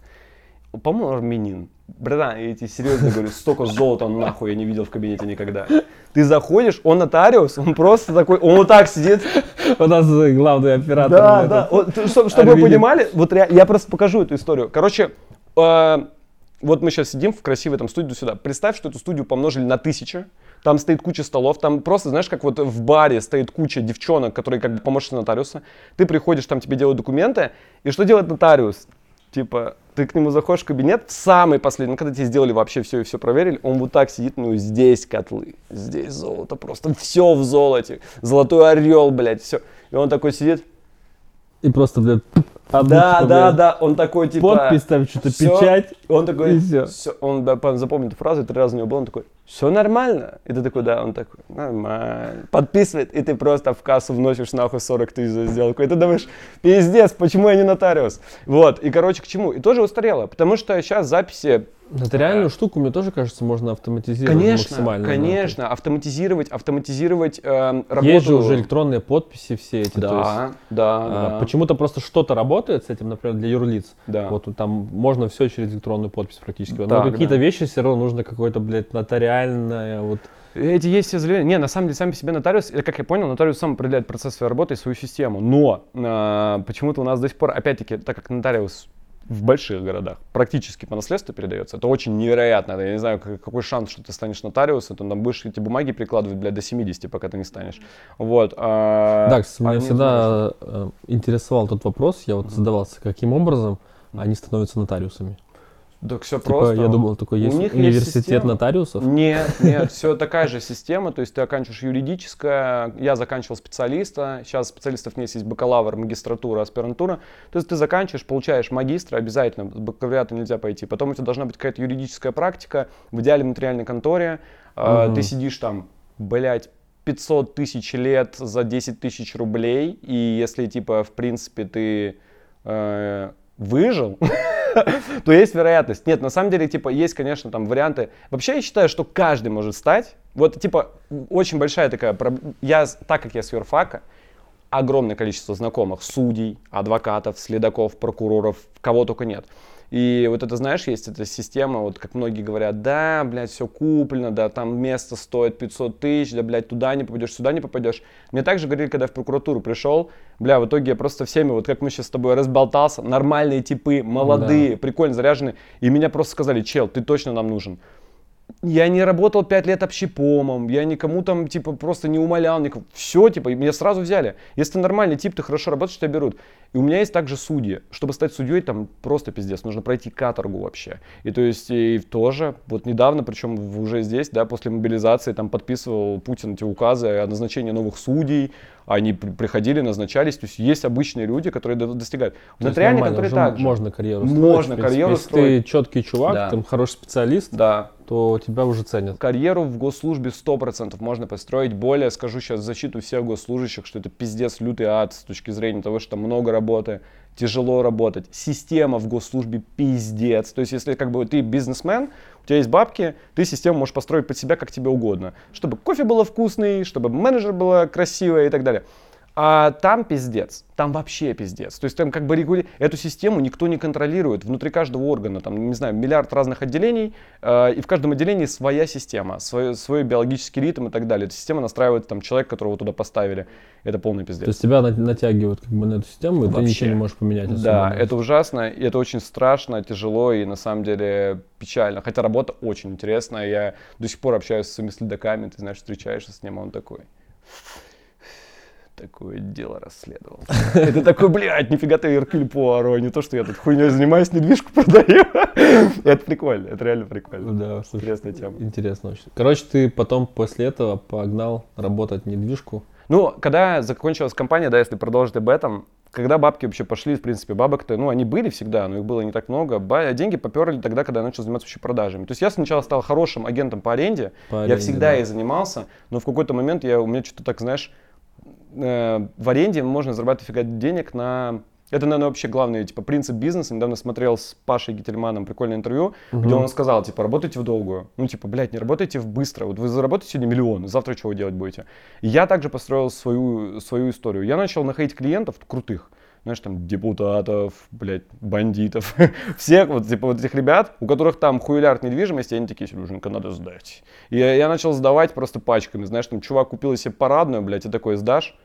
По-моему, армянин. Братан, я тебе серьезно говорю, столько золота нахуй я не видел в кабинете никогда. Ты заходишь, он нотариус, он просто такой, он вот так сидит, У нас главный оператор. Да, да. Вот, чтобы вы понимали, вот я просто покажу эту историю. Короче, э, вот мы сейчас сидим в красивой там студии сюда. Представь, что эту студию помножили на тысячи. Там стоит куча столов, там просто, знаешь, как вот в баре стоит куча девчонок, которые как бы помощницы нотариуса. Ты приходишь, там тебе делают документы, и что делает нотариус? Типа, ты к нему заходишь в кабинет, самый последний, ну, когда тебе сделали вообще все и все проверили, он вот так сидит, ну, здесь котлы, здесь золото, просто все в золоте, золотой орел, блядь, все. И он такой сидит, И просто, блядь, да, да, да, он такой типа... Подпись там, что-то печать. Он такой, и всё. всё, он да, по- запомнил эту фразу, три раза у него был, он такой, все нормально? И ты такой, да, он такой, нормально. Подписывает, и ты просто в кассу вносишь нахуй 40 тысяч за сделку. И ты думаешь, пиздец, почему я не нотариус? Вот, и короче, к чему? И тоже устарело, потому что сейчас записи Нотариальную штуку, мне тоже кажется, можно автоматизировать Конечно, максимально. да. конечно, автоматизировать, автоматизировать эм, работу. Есть же уже электронные подписи все эти. то есть, Да, да, а, да. Почему-то просто что-то работает с этим, например, для юрлиц. Да. Вот там можно все через электронную подпись практически. Но Так, какие-то да. вещи все равно нужно какое-то, блядь, нотариальное. Вот. Эти есть все заявления. Не, на самом деле, сами по себе нотариус, как я понял, нотариус сам определяет процесс своей работы и свою систему. Но а, почему-то у нас до сих пор, опять-таки, так как нотариус в больших городах практически по наследству передается, это очень невероятно. Я не знаю, как- какой шанс, что ты станешь нотариусом, ты там будешь эти бумаги прикладывать, блядь, до 70, пока ты не станешь. Вот. а, Да, кстати, а меня всегда э, интересовал тот вопрос, я вот задавался, каким образом они становятся нотариусами. Так все Типа, просто. я думал, У есть них есть университет система. нотариусов. Нет, [LAUGHS] нет, все такая же система, то есть ты оканчиваешь юридическое, я заканчивал специалиста, сейчас специалистов не есть, есть бакалавр, магистратура, аспирантура, то есть ты заканчиваешь, получаешь магистра, обязательно, с бакалавриата нельзя пойти, потом у тебя должна быть какая-то юридическая практика, в идеале в нотариальной конторе, Мгм. ты сидишь там, блядь, 500 тысяч лет за 10 тысяч рублей, и если, типа, в принципе, ты э, выжил, [LAUGHS] то есть вероятность. Нет, на самом деле, типа, есть, конечно, там варианты. Вообще, я считаю, что каждый может стать. Вот, типа, очень большая такая проблема. Я, так как я с юрфака, огромное количество знакомых, судей, адвокатов, следаков, прокуроров, кого только нет. И вот это, знаешь, есть эта система, вот как многие говорят, да, блядь, все куплено, да, там место стоит 500 тысяч, да, блядь, туда не попадешь, сюда не попадешь. Мне также говорили, когда я в прокуратуру пришел, бля, в итоге я просто всеми, вот как мы сейчас с тобой разболтался, нормальные типы, молодые, прикольно заряженные, и меня просто сказали, чел, ты точно нам нужен. Я не работал пять лет общепомом, я никому там, типа, просто не умолял никого. Все, типа, меня сразу взяли. Если ты нормальный тип, ты хорошо работаешь, тебя берут. И у меня есть также судьи. Чтобы стать судьей, там просто пиздец, нужно пройти каторгу вообще. И то есть, и тоже, вот недавно, причем уже здесь, да, после мобилизации, там подписывал Путин эти указы о назначении новых судей, они приходили, назначались, то есть есть обычные люди, которые достигают. То Нотариальные, которые так Можно карьеру строить. Можно карьеру Если строить. ты четкий чувак, да. ты хороший специалист, да. то тебя уже ценят. Карьеру в госслужбе 100% можно построить. Более скажу сейчас в защиту всех госслужащих, что это пиздец лютый ад с точки зрения того, что там много работы, тяжело работать. Система в госслужбе пиздец. То есть если как бы ты бизнесмен, у тебя есть бабки, ты систему можешь построить под себя как тебе угодно. Чтобы кофе было вкусный, чтобы менеджер было красивый и так далее. А там пиздец, там вообще пиздец. То есть там как бы регули... эту систему никто не контролирует. Внутри каждого органа, там, не знаю, миллиард разных отделений, э, и в каждом отделении своя система, свой, свой биологический ритм и так далее. Эта система настраивает там человек, которого туда поставили. Это полный пиздец. То есть тебя натягивают как бы на эту систему, и вообще. ты ничего не можешь поменять. Особенно. Да, это ужасно, и это очень страшно, тяжело, и на самом деле печально. Хотя работа очень интересная. Я до сих пор общаюсь с своими следаками, ты знаешь, встречаешься с ним, он такой такое дело расследовал. [LAUGHS] Это такой, блядь, нифига ты Эркюль Пуаро, не то, что я тут хуйней занимаюсь, недвижку продаю. [LAUGHS] Это прикольно, это реально прикольно. Да, интересная тема. Интересно очень. Короче, ты потом после этого погнал работать недвижку. Ну, когда закончилась компания, да, если продолжить об этом, когда бабки вообще пошли, в принципе, бабок-то, ну, они были всегда, но их было не так много. Ба- деньги поперли тогда, когда я начал заниматься вообще продажами. То есть я сначала стал хорошим агентом по аренде, по аренде я всегда да. ей занимался, но в какой-то момент я, у меня что-то так, знаешь, э, в аренде можно зарабатывать фига денег на... Это, наверное, вообще главный типа, принцип бизнеса. Недавно смотрел с Пашей Гительманом прикольное интервью, угу. где он сказал, типа, работайте в долгую. Ну, типа, блядь, не работайте в быстро. Вот вы заработаете сегодня миллион, завтра чего делать будете? И я также построил свою, свою историю. Я начал находить клиентов крутых знаешь, там, депутатов, блядь, бандитов, [LAUGHS] всех вот, типа, вот этих ребят, у которых там хуйлярд недвижимости, они такие, Сереженька, надо сдать. И я, я начал сдавать просто пачками, знаешь, там, чувак купил себе парадную, блядь, и такой, сдашь?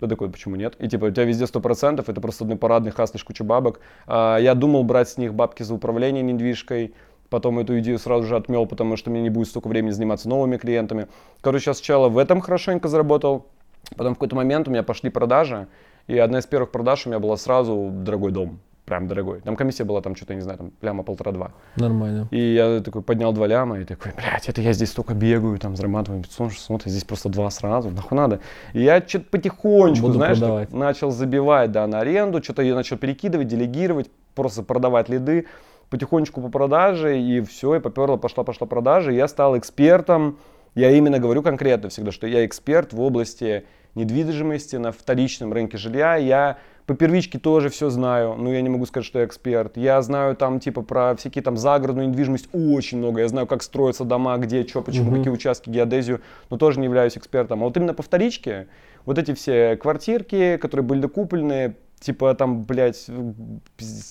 Ты такой, почему нет? И типа у тебя везде сто процентов, это просто одной парадный хаснешь кучу бабок. А, я думал брать с них бабки за управление недвижкой, потом эту идею сразу же отмел, потому что мне не будет столько времени заниматься новыми клиентами. Короче, я сначала в этом хорошенько заработал, потом в какой-то момент у меня пошли продажи, и одна из первых продаж у меня была сразу дорогой дом. Прям дорогой. Там комиссия была, там что-то, не знаю, там ляма полтора-два. Нормально. И я такой поднял два ляма и такой, блядь, это я здесь столько бегаю, там зарабатываю 500, 600, а здесь просто два сразу, нахуй надо. И я что-то потихонечку, Буду знаешь, продавать. начал забивать, да, на аренду, что-то я начал перекидывать, делегировать, просто продавать лиды потихонечку по продаже, и все, и поперло, пошла, пошла продажа, и я стал экспертом, я именно говорю конкретно всегда, что я эксперт в области недвижимости, на вторичном рынке жилья. Я по первичке тоже все знаю, но я не могу сказать, что я эксперт. Я знаю там типа про всякие там загородную недвижимость очень много. Я знаю, как строятся дома, где, что, почему, угу. какие участки, геодезию, но тоже не являюсь экспертом. А вот именно по вторичке, вот эти все квартирки, которые были докуплены, типа там, блядь,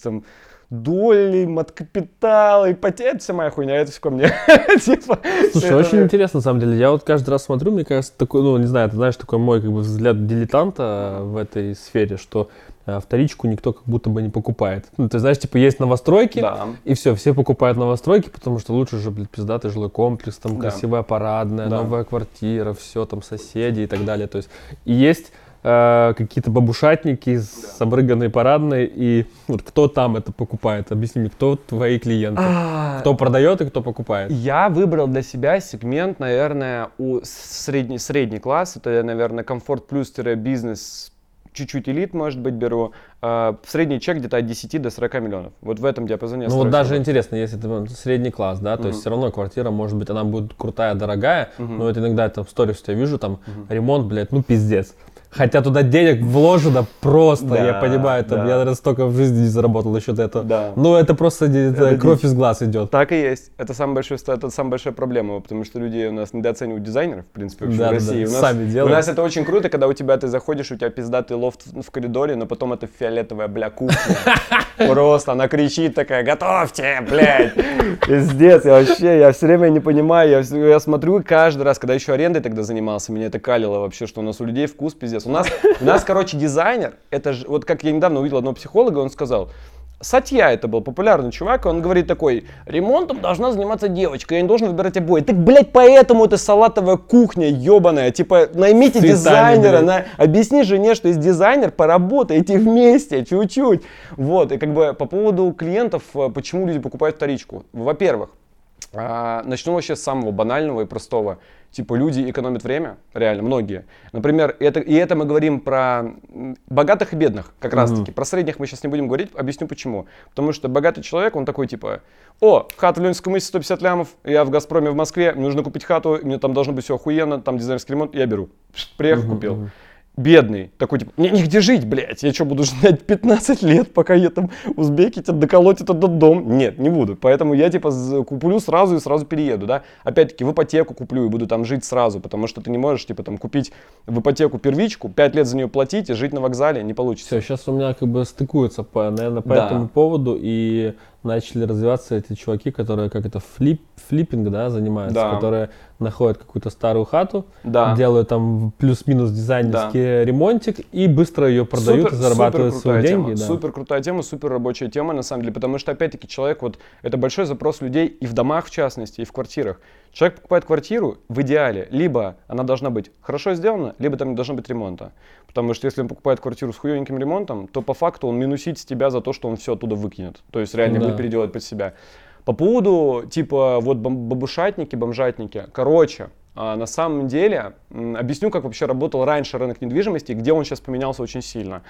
там, доли, маткапитал, ипотека, вся моя хуйня, это все ко мне. [LAUGHS] типа, Слушай, очень интересно, на самом деле. Я вот каждый раз смотрю, мне кажется, такой, ну, не знаю, ты знаешь, такой мой как бы взгляд дилетанта в этой сфере, что э, вторичку никто как будто бы не покупает. Ну, ты знаешь, типа, есть новостройки, да. и все, все покупают новостройки, потому что лучше же, блядь, пиздатый жилой комплекс, там да. красивая парадная, да. новая квартира, все, там соседи и так далее. То есть, и есть э, какие-то бабушатники да. с обрыганной парадной, и вот кто там это покупает? Объясни мне, кто твои клиенты? А... Кто продает и кто покупает? Я выбрал для себя сегмент, наверное, у средний, средний класс, это, наверное, комфорт плюс-бизнес чуть-чуть элит, может быть, беру. Э, средний чек где-то от 10 до 40 миллионов. Вот в этом диапазоне. Ну вот даже интересно, если это средний класс, да, то uh-huh. есть все равно квартира, может быть, она будет крутая, дорогая, uh-huh. но вот иногда там в сторис я вижу, там uh-huh. ремонт, блядь, ну пиздец. Хотя туда денег вложено просто, да, я понимаю, там, да. я, наверное, столько в жизни не заработал еще до этого. Да. Ну, это просто это кровь из глаз идет. Так и есть. Это самая большая, это самая большая проблема, потому что люди у нас недооценивают дизайнеров, в принципе, вообще да, в России. Да, у нас, сами делают. У нас это очень круто, когда у тебя ты заходишь, у тебя пиздатый лофт в коридоре, но потом это фиолетовая, бля, кухня. [LAUGHS] Просто она кричит такая, готовьте, блядь. Пиздец, я вообще, я все время не понимаю, я, я смотрю каждый раз, когда еще арендой тогда занимался, меня это калило вообще, что у нас у людей вкус пиздец пиздец. У нас, у нас, короче, дизайнер, это же, вот как я недавно увидел одного психолога, он сказал, Сатья это был популярный чувак, он говорит такой, ремонтом должна заниматься девочка, я не должен выбирать обои. Так, блядь, поэтому это салатовая кухня ебаная. Типа, наймите Цветами, дизайнера, на... объясни жене, что есть дизайнер, поработайте вместе, чуть-чуть. Вот, и как бы по поводу клиентов, э, почему люди покупают вторичку. Во-первых, а, Начну вообще с самого банального и простого. Типа люди экономят время, реально, многие. Например, это, и это мы говорим про богатых и бедных, как раз таки. Про средних мы сейчас не будем говорить, объясню почему. Потому что богатый человек, он такой типа, о, хата в Ленинском мысе 150 лямов, я в Газпроме в Москве, мне нужно купить хату, мне там должно быть все охуенно, там дизайнерский ремонт, я беру. Приехал, купил бедный, такой типа, мне нигде жить, блядь, я что, буду ждать 15 лет, пока я там узбеки тебя доколотят этот дом? Нет, не буду, поэтому я типа куплю сразу и сразу перееду, да, опять-таки в ипотеку куплю и буду там жить сразу, потому что ты не можешь типа там купить в ипотеку первичку, 5 лет за нее платить и жить на вокзале не получится. Все, сейчас у меня как бы стыкуются, по, наверное, по Да. этому поводу, и начали развиваться эти чуваки, которые как это флип, флиппинг, да, занимаются, Да. которые находят какую-то старую хату, Да. делают там плюс-минус дизайнерский ремонтик и быстро ее продают Супер- и зарабатывают супер свои крутая деньги. Тема, да. Супер крутая тема, супер рабочая тема на самом деле, потому что опять-таки человек вот это большой запрос людей и в домах в частности, и в квартирах. Человек покупает квартиру в идеале, либо она должна быть хорошо сделана, либо там не должно быть ремонта. Потому что если он покупает квартиру с хуевеньким ремонтом, то по факту он минусит с тебя за то, что он все оттуда выкинет. То есть реально Да. будет переделать под себя. По поводу, типа, вот бабушатники, бомжатники. Короче, а, на самом деле, объясню, как вообще работал раньше рынок недвижимости где он сейчас поменялся очень сильно.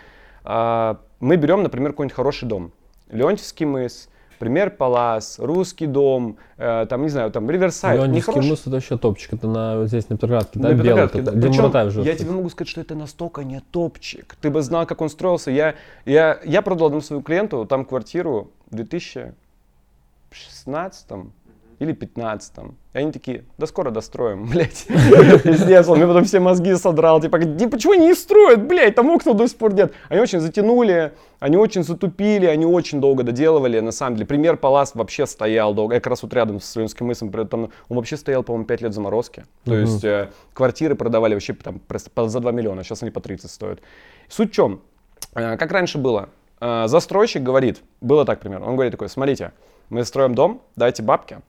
А, Мы берем, например, какой-нибудь хороший дом. Леонтьевский мыс, Пример Палас, Русский дом, э, там, не знаю, там, Риверсайд. Леонидский мыс это вообще топчик, это на, здесь на Петроградке, да, на белый да. Причем я кстати. тебе могу сказать, что это настолько не топчик. Ты бы знал, как он строился. Я, я, я продал одному своему клиенту там квартиру в 2016 или 15 И они такие, да скоро достроим, [LAUGHS] блядь. Пиздец, он мне потом все мозги содрал. Типа, «Ди- почему они не строят, блядь, там окна до сих пор нет. Они очень затянули, они очень затупили, они очень долго доделывали, на самом деле. Пример Палас вообще стоял долго. Я как раз вот рядом с Ленинским мысом, при этом он вообще стоял, по-моему, 5 лет в заморозке. То есть э, квартиры продавали вообще там за 2 миллиона, сейчас они по 30 стоят. Суть в чем? Э, Как раньше было? Э, Застройщик говорит, было так примерно, он говорит такой, смотрите, мы строим дом, дайте бабки,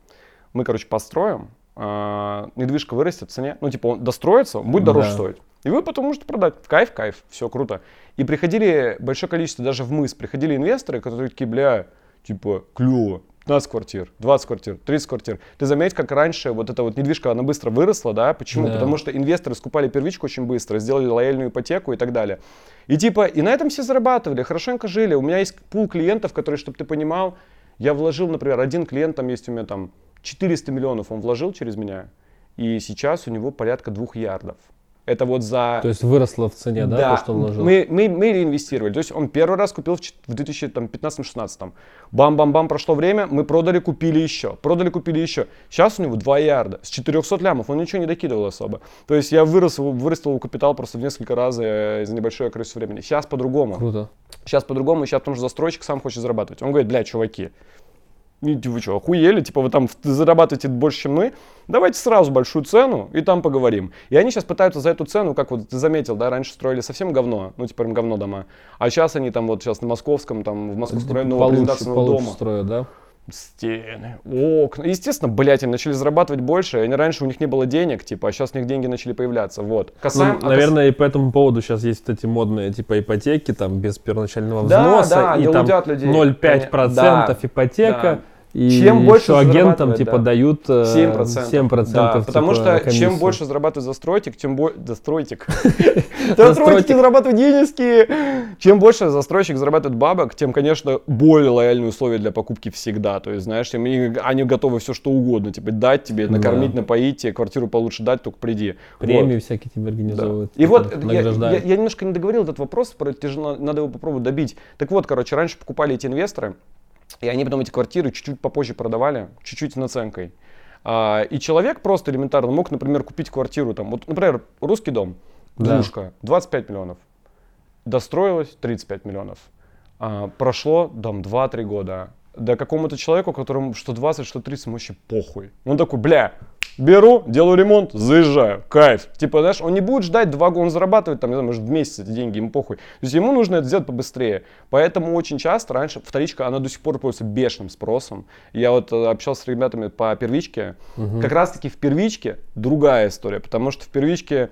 мы, короче, построим, э, недвижка вырастет в цене, ну, типа, он достроится, будет дороже Да. стоить. И вы потом можете продать. Кайф, кайф, все круто. И приходили большое количество, даже в мыс, приходили инвесторы, которые такие, бля, типа, клево, 15 квартир, 20 квартир, 30 квартир. Ты заметь, как раньше вот эта вот недвижка, она быстро выросла, да? Почему? Да. Потому что инвесторы скупали первичку очень быстро, сделали лояльную ипотеку и так далее. И типа, и на этом все зарабатывали, хорошенько жили. У меня есть пул клиентов, которые, чтобы ты понимал, я вложил, например, один клиент, там есть у меня там 400 миллионов он вложил через меня, и сейчас у него порядка двух ярдов. Это вот за... То есть выросло в цене, да, то, что он вложил? Мы, мы, мы реинвестировали. То есть он первый раз купил в чет- в 2015-16. Бам-бам-бам, прошло время, мы продали, купили еще. Продали, купили еще. Сейчас у него 2 ярда. С 400 лямов он ничего не докидывал особо. То есть я вырос, вырастил его капитал просто в несколько раз э, за небольшое количество времени. Сейчас по-другому. Круто. Сейчас по-другому, сейчас потому что застройщик сам хочет зарабатывать. Он говорит, бля, чуваки, вы что, охуели? Типа, вы там зарабатываете больше, чем мы? Давайте сразу большую цену, и там поговорим. И они сейчас пытаются за эту цену, как вот ты заметил, да, раньше строили совсем говно, ну, типа, прям говно дома. А сейчас они там вот сейчас на Московском, там, в Московском районе нового презентационного дома. строят, да? Стены, окна. Естественно, блядь, они начали зарабатывать больше. Они раньше у них не было денег, типа, а сейчас у них деньги начали появляться. Вот. Ну, Касаем, а кас- наверное, и по этому поводу сейчас есть вот эти модные типа ипотеки, там без первоначального Да, взноса, да, и там лудят людей. 0,5% Да, ипотека. да. И Чем больше агентам типа да. дают э, 7%. 7% Да, потому типа, что комиссию. чем больше зарабатывает застройщик, тем больше... Застройщик. [LAUGHS] Застройщик. Застройщики зарабатывают денежки. Чем больше застройщик зарабатывает бабок, тем, конечно, более лояльные условия для покупки всегда. То есть, знаешь, они готовы все что угодно. Типа дать тебе, Да. накормить, напоить тебе, квартиру получше дать, только приди. Премии всякие тебе организовывают. И вот я, немножко не договорил этот вопрос, надо его попробовать добить. Так вот, короче, раньше покупали эти инвесторы, и они потом эти квартиры чуть-чуть попозже продавали, чуть-чуть с наценкой. А, и человек просто элементарно мог, например, купить квартиру, там, вот, например, русский дом, Да. двушка, 25 миллионов, достроилось 35 миллионов. А, прошло там 2-3 года, да какому-то человеку, которому что 20, что 30, ему вообще похуй. Он такой, бля, беру, делаю ремонт, заезжаю, кайф. Типа, знаешь, он не будет ждать два года, он зарабатывает, там, не знаю, может, в месяц эти деньги, ему похуй. То есть ему нужно это сделать побыстрее. Поэтому очень часто раньше вторичка, она до сих пор пользуется бешеным спросом. Я вот э, общался с ребятами по первичке. Мгм. Как раз таки в первичке другая история, потому что в первичке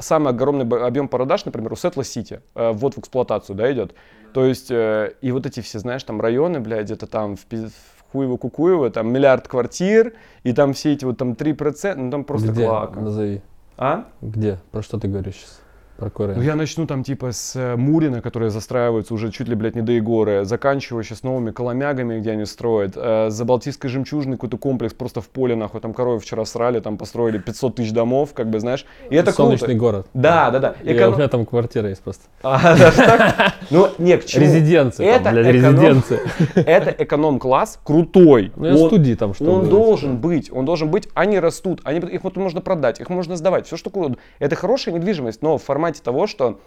самый огромный объем продаж, например, у Сетла Сити, вот в эксплуатацию, да, идет. То есть, э, и вот эти все, знаешь, там районы, блядь, где-то там в, в Хуево-Кукуево, там миллиард квартир, и там все эти вот там 3%, ну там просто Где? клака. Назови. А? Где? Про что ты говоришь сейчас? Про Ну я начну там типа с э, Мурина, которые застраиваются уже чуть ли, блядь, не до Егоры, заканчивая сейчас новыми Коломягами, где они строят, э, за Балтийской жемчужиной какой-то комплекс просто в поле, нахуй, там коровы вчера срали, там построили 500 тысяч домов, как бы, знаешь, и это Солнечный круто. город. Да, да, да. И Эконом- у меня там квартира есть просто. [LAUGHS] А, так? Ну, не, к чему? Резиденция, Это там, блядь, эконом- резиденция. [LAUGHS] Это эконом-класс крутой. Ну, я Он- студии там что Он должен быть, он должен быть, они растут, они, их вот можно продать, их можно сдавать, все что угодно. Это хорошая недвижимость, но в формате того, что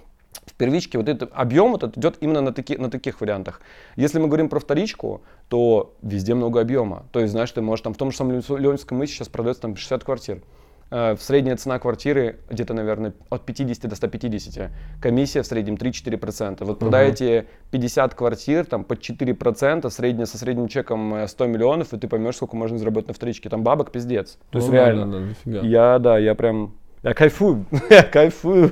в первичке вот этот объем вот этот идет именно на, таки, на таких вариантах. Если мы говорим про вторичку, то везде много объема. То есть, знаешь, ты можешь там в том же самом Ленинском мысе сейчас продается там 60 квартир. Э, В средняя цена квартиры где-то, наверное, от 50 до 150. Комиссия в среднем 3-4%. Вот продаете 50 квартир, там под 4%, средняя, со средним чеком э, 100 миллионов, и ты поймешь, сколько можно заработать на вторичке. Там бабок пиздец. То есть Ну да, реально. да, да, дофига. Я, да, я прям... Я кайфую, [LAUGHS] я кайфую.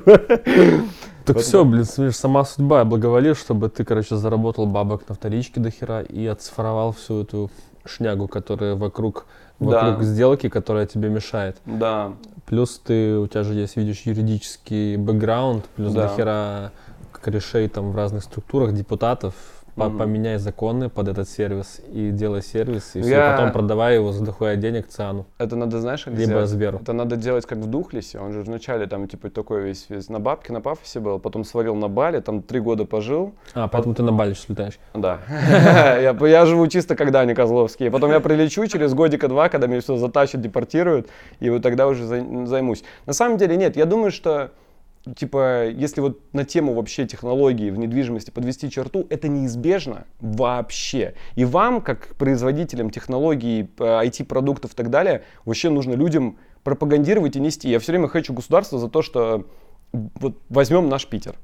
Так Вот все, блин, смотришь, сама судьба благоволит, чтобы ты, короче, заработал бабок на вторичке до хера и оцифровал всю эту шнягу, которая вокруг, Да. вокруг сделки, которая тебе мешает. Да, Плюс ты, у тебя же есть, видишь, юридический бэкграунд, плюс Да. до хера корешей там в разных структурах, депутатов. По-. Поменяй законы под этот сервис и делай сервис, и Я- потом продавай его за дохуя денег ЦИАНу, это надо, знаешь, как либо сделать? Сберу. Это надо делать как в Духлесе. Он же вначале там типа такой весь, весь на бабке, на пафосе был, потом свалил на Бали, там три года пожил. А, поэтому ты на Бали сейчас летаешь. Да. [LAUGHS] я, живу чисто, когда они козловские. Потом я прилечу через годика два, когда меня все затащат, депортируют, и вот тогда уже зай- займусь. На самом деле нет, я думаю, что типа, если вот на тему вообще технологий в недвижимости подвести черту, это неизбежно вообще. И вам, как производителям технологий, э, IT-продуктов и так далее, вообще нужно людям пропагандировать и нести. Я все время хочу государство за то, что вот возьмем наш Питер.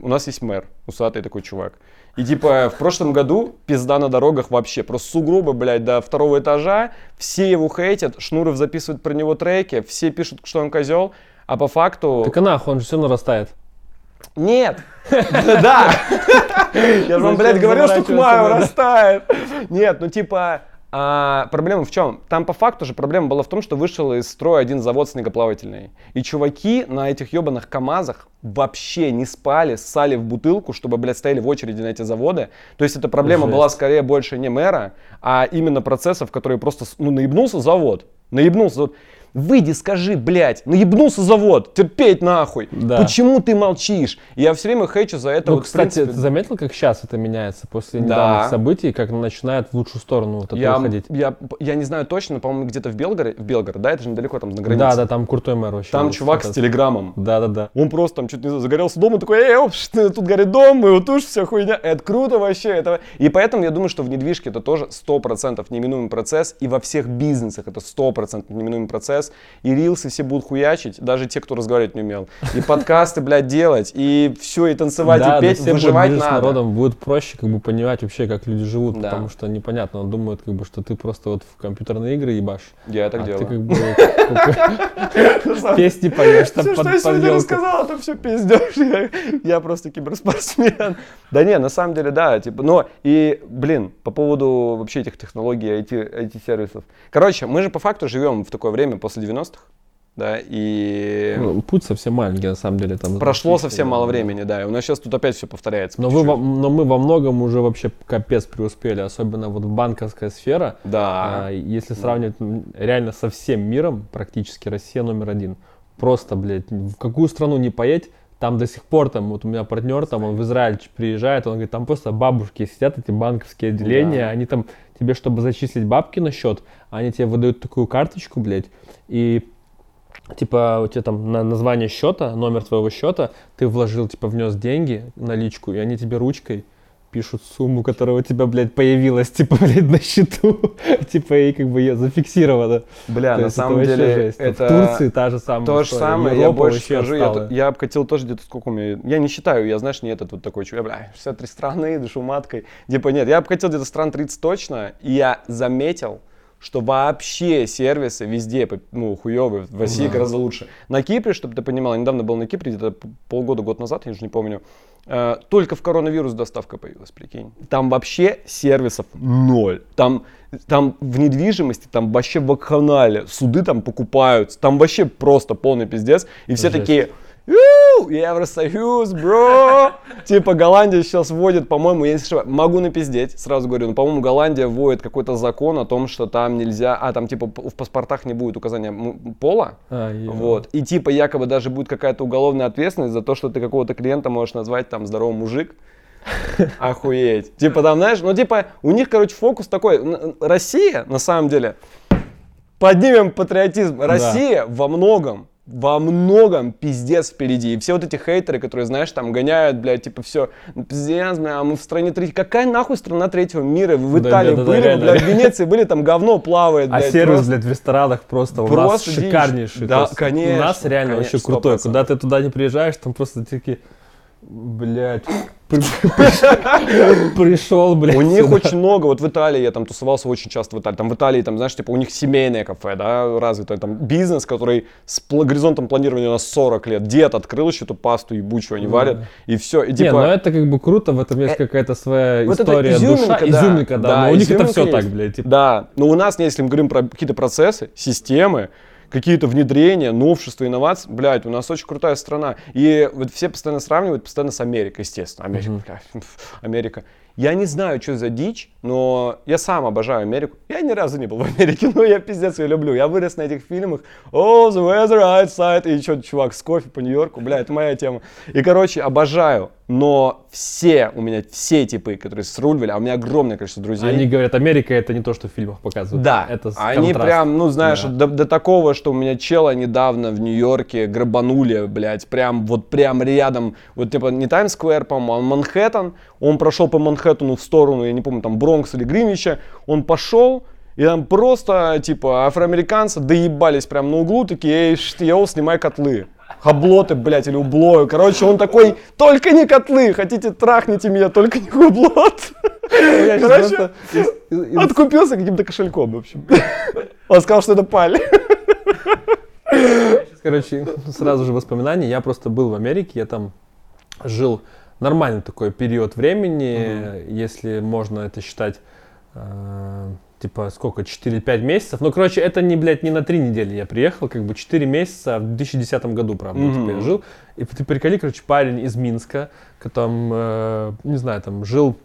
У нас есть мэр, усатый такой чувак. И типа в прошлом году пизда на дорогах вообще. Просто сугробы, блядь, до второго этажа. Все его хейтят, Шнуров записывает про него треки, все пишут, что он козел. А по факту... Так и нахуй, он же все нарастает. Нет! [LAUGHS] Да! [LAUGHS] Я же вам, блядь, говорил, что к маю растает. Нет, ну типа... а, проблема в чем? Там по факту же проблема была в том, что вышел из строя один завод снегоплавательный. И чуваки на этих ебаных КАМАЗах вообще не спали, ссали в бутылку, чтобы, блядь, стояли в очереди на эти заводы. То есть эта проблема Жесть. была скорее больше не мэра, а именно процессов, которые просто, ну, наебнулся завод. Наебнулся завод. Выйди, скажи, блядь, наебнулся завод, терпеть нахуй. Да. Почему ты молчишь? Я все время хейчу за это. Ну, вот, кстати, принципе, ты заметил, как сейчас это меняется после Да. недавних событий, как начинает в лучшую сторону вот это я, уходить? я, я не знаю точно, по-моему, где-то в Белгороде, в Белгород, да, это же недалеко там на границе. Да, да, там крутой мэр вообще. Там чувак этот. с телеграммом. Да, да, да. Он просто там чуть не загорелся дома, такой, эй, опш, тут горит дом, вот уж вся хуйня. Это круто вообще. Это... И поэтому я думаю, что в недвижке это тоже 100% неминуемый процесс, и во всех бизнесах это 100% неминуемый процесс. И рилсы все будут хуячить, даже те, кто разговаривать не умел. И подкасты, блядь, делать, и все, и танцевать, да, и петь, да, выживать будет надо. народом будет проще как бы понимать вообще, как люди живут, Да. потому что непонятно, он думает, как бы, что ты просто вот в компьютерные игры ебашь, Я так а делаю. ты как бы [LAUGHS] [LAUGHS] песни поешь там Все, под что я сегодня рассказал, это все пиздешь. Я, просто киберспортсмен. Да не, на самом деле, да, типа, но и, блин, по поводу вообще этих технологий, IT, IT-сервисов. Короче, мы же по факту живем в такое время после 90-х, да, и Ну, путь совсем маленький, на самом деле. Там прошло совсем мало да. времени, да, и у нас сейчас тут опять все повторяется. Но, вы, во- но мы во многом уже вообще капец преуспели, особенно вот банковская сфера. Да. А, если сравнивать м, реально со всем миром, практически Россия номер один. Просто, блядь, в какую страну не поедь, там до сих пор, там, вот у меня партнер, там, он в Израиль приезжает, он говорит, там просто бабушки сидят, эти банковские отделения, Да. они там тебе, чтобы зачислить бабки на счет, они тебе выдают такую карточку, блядь, и типа у тебя там на название счета, номер твоего счета, ты вложил, типа внес деньги, наличку, и они тебе ручкой пишут сумму, которая у тебя, блядь, появилась, [LAUGHS] типа, блядь, на счету, [LAUGHS] типа, и как бы ее зафиксировано. Бля, То на есть это самом вообще деле, жесть. это... В Турции та же самая То же история. самое, я Европа больше вообще скажу, я, я обкатил тоже где-то сколько у меня, я не считаю, я, знаешь, не этот вот такой человек, бля, 63 страны, душу маткой, типа нет, я обкатил где-то стран 30 точно, и я заметил, что вообще сервисы везде, ну, хуевые, в России гораздо лучше. На Кипре, чтобы ты понимал, я недавно был на Кипре, где-то п- полгода, год назад, я уже не помню, э, только в коронавирус доставка появилась, прикинь. Там вообще сервисов ноль. Там, там в недвижимости, там вообще в канале, суды там покупаются, там вообще просто полный пиздец. И все Жесть. такие, «Ю, Евросоюз, бро! Типа Голландия сейчас вводит, по-моему, я не ошибаюсь, могу напиздеть, сразу говорю, но, по-моему, Голландия вводит какой-то закон о том, что там нельзя, а там типа в паспортах не будет указания пола, А, вот. И типа якобы даже будет какая-то уголовная ответственность за то, что ты какого-то клиента можешь назвать там здоровый мужик. Охуеть. Типа там, знаешь, ну типа у них, короче, фокус такой. Россия, на самом деле, поднимем патриотизм. Россия во многом, во многом пиздец впереди. И все вот эти хейтеры, которые, знаешь, там гоняют, блядь, типа все, пиздец, бля, а мы в стране третьего. Какая нахуй страна третьего мира? Вы в Да, Италии да, да, были, реально. блядь, в Венеции были, там говно плавает, А блядь. сервис, просто. блядь, в ресторанах просто, у нас Просто шикарнейший. Да, конечно, У нас реально конечно, вообще крутой. 100%. Куда ты туда не приезжаешь, там просто такие, блядь, при- пришел, блядь. У них сюда. очень много, вот в Италии, я там тусовался очень часто в Италии, там в Италии, там, знаешь, типа у них семейное кафе, да, развитое, там бизнес, который с горизонтом планирования на 40 лет, дед открыл еще эту пасту ебучую, они варят, и все, и Не, типа... ну это как бы круто, в этом есть какая-то своя вот история, изюминка, душа, да. изюминка, да, Да, но у них это все есть. так, блядь, типа, Да, но у нас, если мы говорим про какие-то процессы, системы, какие-то внедрения, новшества, инновации, блядь, у нас очень крутая страна. И вот все постоянно сравнивают, постоянно с Америкой, естественно. Америка, блядь, [LAUGHS] Америка. Я не знаю, что за дичь, но я сам обожаю Америку. Я ни разу не был в Америке, [LAUGHS] но я пиздец ее люблю. Я вырос на этих фильмах. Oh, the weather outside. И что, чувак с кофе по Нью-Йорку, бля, это моя тема. И, короче, обожаю. Но все, у меня все типы, которые с Рульвеля, а у меня огромное количество друзей. они говорят, Америка это не то, что в фильмах показывают. Да, это они контраст. прям, ну знаешь, Да. до, до такого, что у меня чела недавно в Нью-Йорке грабанули, блядь, прям вот прям рядом, вот типа не Таймс-сквер, по-моему, а Манхэттен, он прошел по Манхэттену в сторону, я не помню, там Бронкс или Гринвича, он пошел, и там просто, типа, афроамериканцы доебались прям на углу, такие, эй, йоу, снимай котлы. Хаблоты, блядь, или ублою. Короче, он такой, только не котлы, хотите трахните меня, только не ублот. Я Короче, просто Откупился каким-то кошельком, в общем. Он сказал, что это паль. Короче, сразу же воспоминания. Я просто был в Америке, я там жил нормальный такой период времени, если можно это считать, э, типа, сколько, 4-5 месяцев. Ну, короче, это не, блядь, не на 3 недели я приехал, как бы 4 месяца в 2010 году, правда, Мгм. типа, я жил. И ты приколи, короче, парень из Минска, который, э, не знаю, там, жил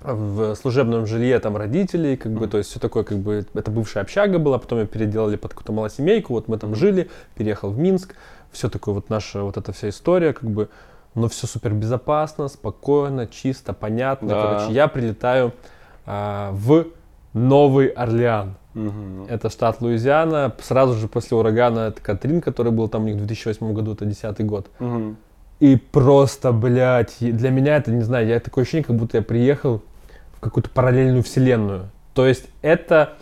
в служебном жилье там родителей, как бы, то есть все такое, как бы, это бывшая общага была, потом ее переделали под какую-то малосемейку, вот мы там жили, переехал в Минск, все такое вот наша вот эта вся история, как бы, но все супер безопасно, спокойно, чисто, понятно, Да. короче, я прилетаю а, в Новый Орлеан. Это штат Луизиана, сразу же после урагана Катрин, который был там у них в 2008 году, это 10 год. И просто, блядь, для меня это, не знаю, я такое ощущение, как будто я приехал в какую-то параллельную вселенную. То есть это,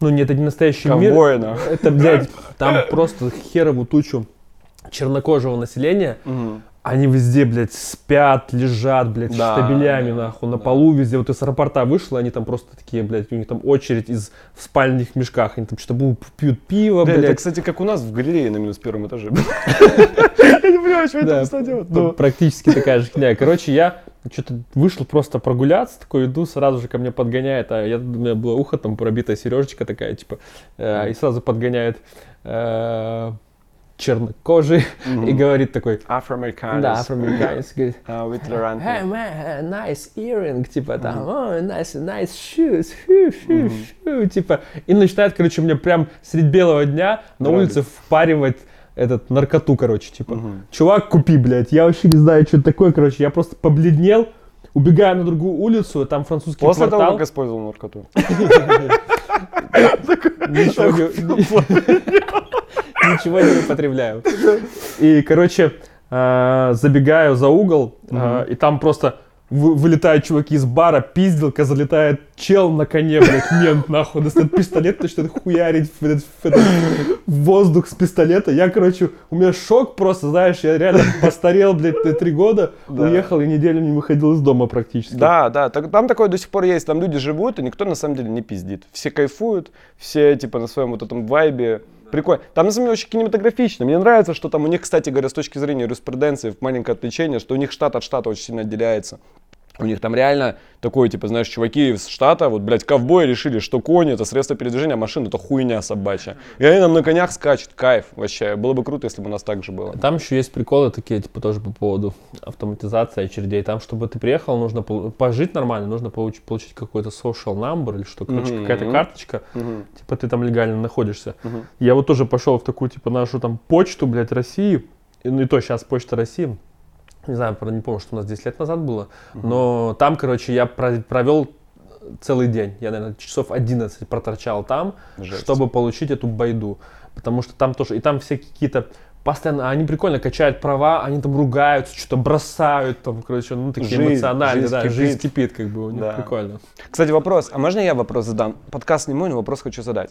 ну, не, это не настоящий мир. Ковбои, нахуй. Это, блядь, там просто херову тучу чернокожего населения. Они везде, блядь, спят, лежат, блядь, Да, штабелями, да, нахуй, на да. полу везде. Вот из аэропорта вышло, они там просто такие, блядь, у них там очередь из в спальных мешках. Они там что-то пьют пиво, Бля, блядь. это, кстати, как у нас в галерее на минус первом этаже. [LAUGHS] Я не понимаю, что это делать. п- но- Практически такая же херня. Короче, я что-то вышел просто прогуляться, такой иду, сразу же ко мне подгоняет, а я, у меня было ухо там пробитая сережечка такая, типа, э, и сразу подгоняет э, чернокожий [LAUGHS] и говорит такой, Афроамериканец. да, афроамериканец, говорит, вы толерантны. Hey man, nice earring, типа там, oh, nice, nice shoes, фу, фу, фу, типа, и начинает, короче, мне прям средь белого дня на Грабить. улице впаривать этот наркоту, короче, типа, чувак, купи, блядь, я вообще не знаю, что это такое, короче, я просто побледнел, убегаю на другую улицу, там французский После того, квартал, как использовал наркоту. [LAUGHS] ничего не, употребляю. И, короче, э, забегаю за угол, э, и там просто вы- вылетают чуваки из бара, пизделка, залетает чел на коне, блядь, мент, нахуй, достает пистолет, начинает хуярить в, этот- в этот воздух с пистолета. Я, короче, у меня шок просто, знаешь, я реально постарел, блядь, на три года, Да. уехал и неделю не выходил из дома практически. Да, да, так- там такое до сих пор есть, там люди живут, и никто на самом деле не пиздит. Все кайфуют, все типа на своем вот этом вайбе. Прикольно. Там на самом деле очень кинематографично. Мне нравится, что там у них, кстати говоря, с точки зрения юриспруденции, маленькое отвлечение, что у них штат от штата очень сильно отделяется. У них там реально такой, типа, знаешь, чуваки из штата, вот, блядь, ковбои решили, что кони это средство передвижения, а машина это хуйня собачья. И они нам на конях скачут, кайф вообще. Было бы круто, если бы у нас так же было. Там еще есть приколы такие, типа, тоже по поводу автоматизации очередей. Там, чтобы ты приехал, нужно пожить нормально, нужно получить, получить какой-то social number или что, короче, Мгм. какая-то карточка, Мгм. типа, ты там легально находишься. Мгм. Я вот тоже пошел в такую, типа, нашу там почту, блядь, России, и, ну и то сейчас почта России, не знаю, не помню, что у нас 10 лет назад было, но там, короче, я про- провел целый день, я, наверное, часов 11 проторчал там, Жесть. чтобы получить эту байду, потому что там тоже, и там все какие-то постоянно, они прикольно качают права, они там ругаются, что-то бросают, там, короче, ну, такие Жизнь, эмоциональные, жизнь да, кипит. жизнь кипит, как бы, у них Да. прикольно. Кстати, вопрос. А можно я вопрос задам? Подкаст не мой, но вопрос хочу задать.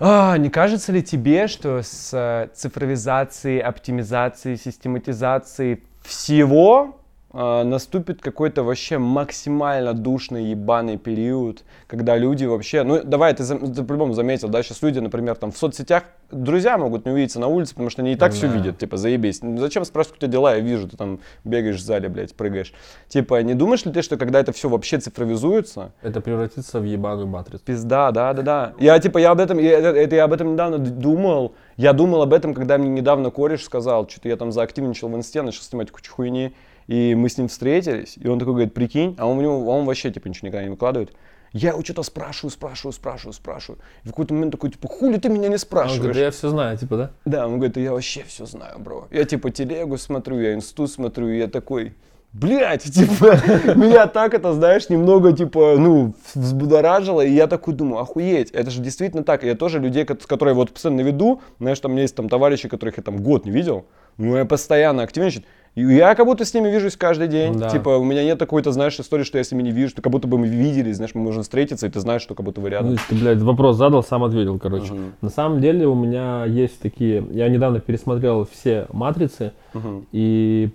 А, не кажется ли тебе, что с э, цифровизацией, оптимизацией, систематизацией всего э, наступит какой-то вообще максимально душный ебаный период, когда люди вообще, ну давай ты, ты по-любому заметил, да, сейчас люди, например, там в соцсетях друзья могут не увидеться на улице, потому что они и так все Да. видят, типа заебись. Ну, Зачем спрашивать, у тебя дела, я вижу, ты там бегаешь в зале, блядь, прыгаешь. Типа, не думаешь ли ты, что когда это все вообще цифровизуется, Это превратится в ебаную матрицу. Пизда, да, да, да. Я типа, я об этом, я, это, я об этом недавно думал. Я думал об этом, когда мне недавно кореш сказал, что-то я там заактивничал в инсте, начал снимать кучу хуйни, и мы с ним встретились, и он такой говорит, прикинь, а он, у него, он вообще типа ничего никогда не выкладывает. Я его что-то спрашиваю, спрашиваю, спрашиваю, спрашиваю. И в какой-то момент такой, типа, хули ты меня не А Он спрашиваешь? говорит, «Да я все знаю, типа, да? Да, он говорит, «Да я вообще все знаю, бро. Я типа телегу смотрю, я инсту смотрю, и я такой, блядь, [LAUGHS] типа, меня так это, знаешь, немного, типа, ну, взбудоражило, и я такой думаю, охуеть, это же действительно так. Я тоже людей, с которыми вот постоянно на виду, знаешь, там у меня есть там товарищи, которых я там год не видел, ну, я постоянно активничаю. И я как будто с ними вижусь каждый день. Да. Типа, у меня нет такой-то, знаешь, истории, что я с ними не вижу, что как будто бы мы виделись, знаешь, мы можем встретиться, и ты знаешь, что как будто вы рядом. Ну, ты, блядь, вопрос задал, сам ответил, короче. Мгм. На самом деле у меня есть такие... Я недавно пересмотрел все «Матрицы», Мгм. и,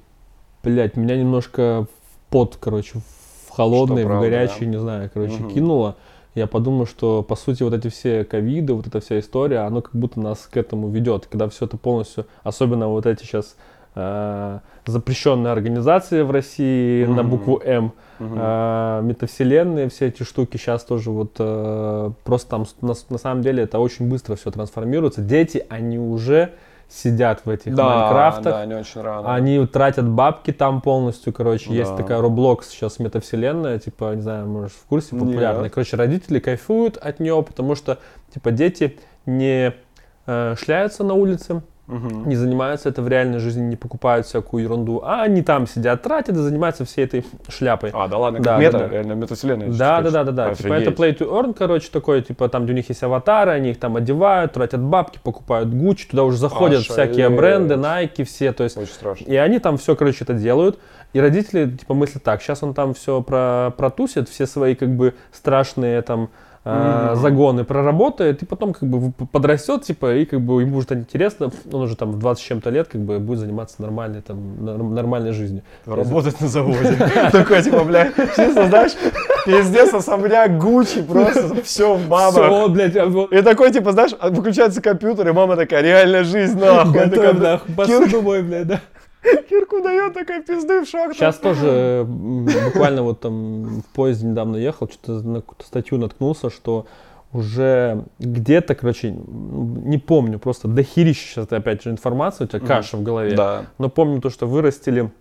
блядь, меня немножко в пот, короче, в холодный, Что в правда, горячий, да. не знаю, короче, Мгм. кинуло. Я подумал, что, по сути, вот эти все ковиды, вот эта вся история, оно как будто нас к этому ведет, когда все это полностью, особенно вот эти сейчас запрещенные организации в России на Мгм. букву М, Мгм. а, метавселенные, все эти штуки сейчас тоже вот э, просто там на, на самом деле это очень быстро все трансформируется. Дети, они уже сидят в этих Да, Майнкрафтах, да, не очень рано. они тратят бабки там полностью, короче, есть Да. такая Roblox сейчас метавселенная, типа, не знаю, может, в курсе, Нет. популярная. Короче, родители кайфуют от нее, потому что, типа, дети не э, шляются на улице, Мгм. не занимаются это в реальной жизни, не покупают всякую ерунду, а они там сидят, тратят и занимаются всей этой шляпой. А, да ладно, Да, мета, да, да. реально метавселенная. Да, да, да, да, да. Типа это play to earn, короче, такой, типа там, где у них есть аватары, они их там одевают, тратят бабки, покупают Gucci, туда уже заходят Ошалеть. всякие бренды, Nike, все, то есть Очень страшно. и они там все, короче, это делают. И родители, типа, мыслят так, сейчас он там все про, протусит, все свои, как бы, страшные там Мгм. загоны проработает, и потом, как бы, подрастет, типа, и, как бы, ему будет интересно, он уже там в 20 с чем-то лет, как бы, будет заниматься нормальной, там, нор- нормальной жизнью. Работать на заводе. [LAUGHS] [LAUGHS] Такой, типа, бля, честно, знаешь, пиздец, особняк Гуччи, просто все в бабах. Все, блядь, а И такой, типа, знаешь, а выключается компьютер, и мама такая, реальная жизнь, нахуй. Готовь, нахуй, посуду домой, блядь, да. Кирку дает такой пизды в шаг. Сейчас тоже м, буквально вот там в поезде недавно ехал, что-то на какую-то статью наткнулся, что уже где-то, короче, не помню, просто дохерища сейчас опять же информации, у тебя каша в голове. Да. Но помню то, что вырастили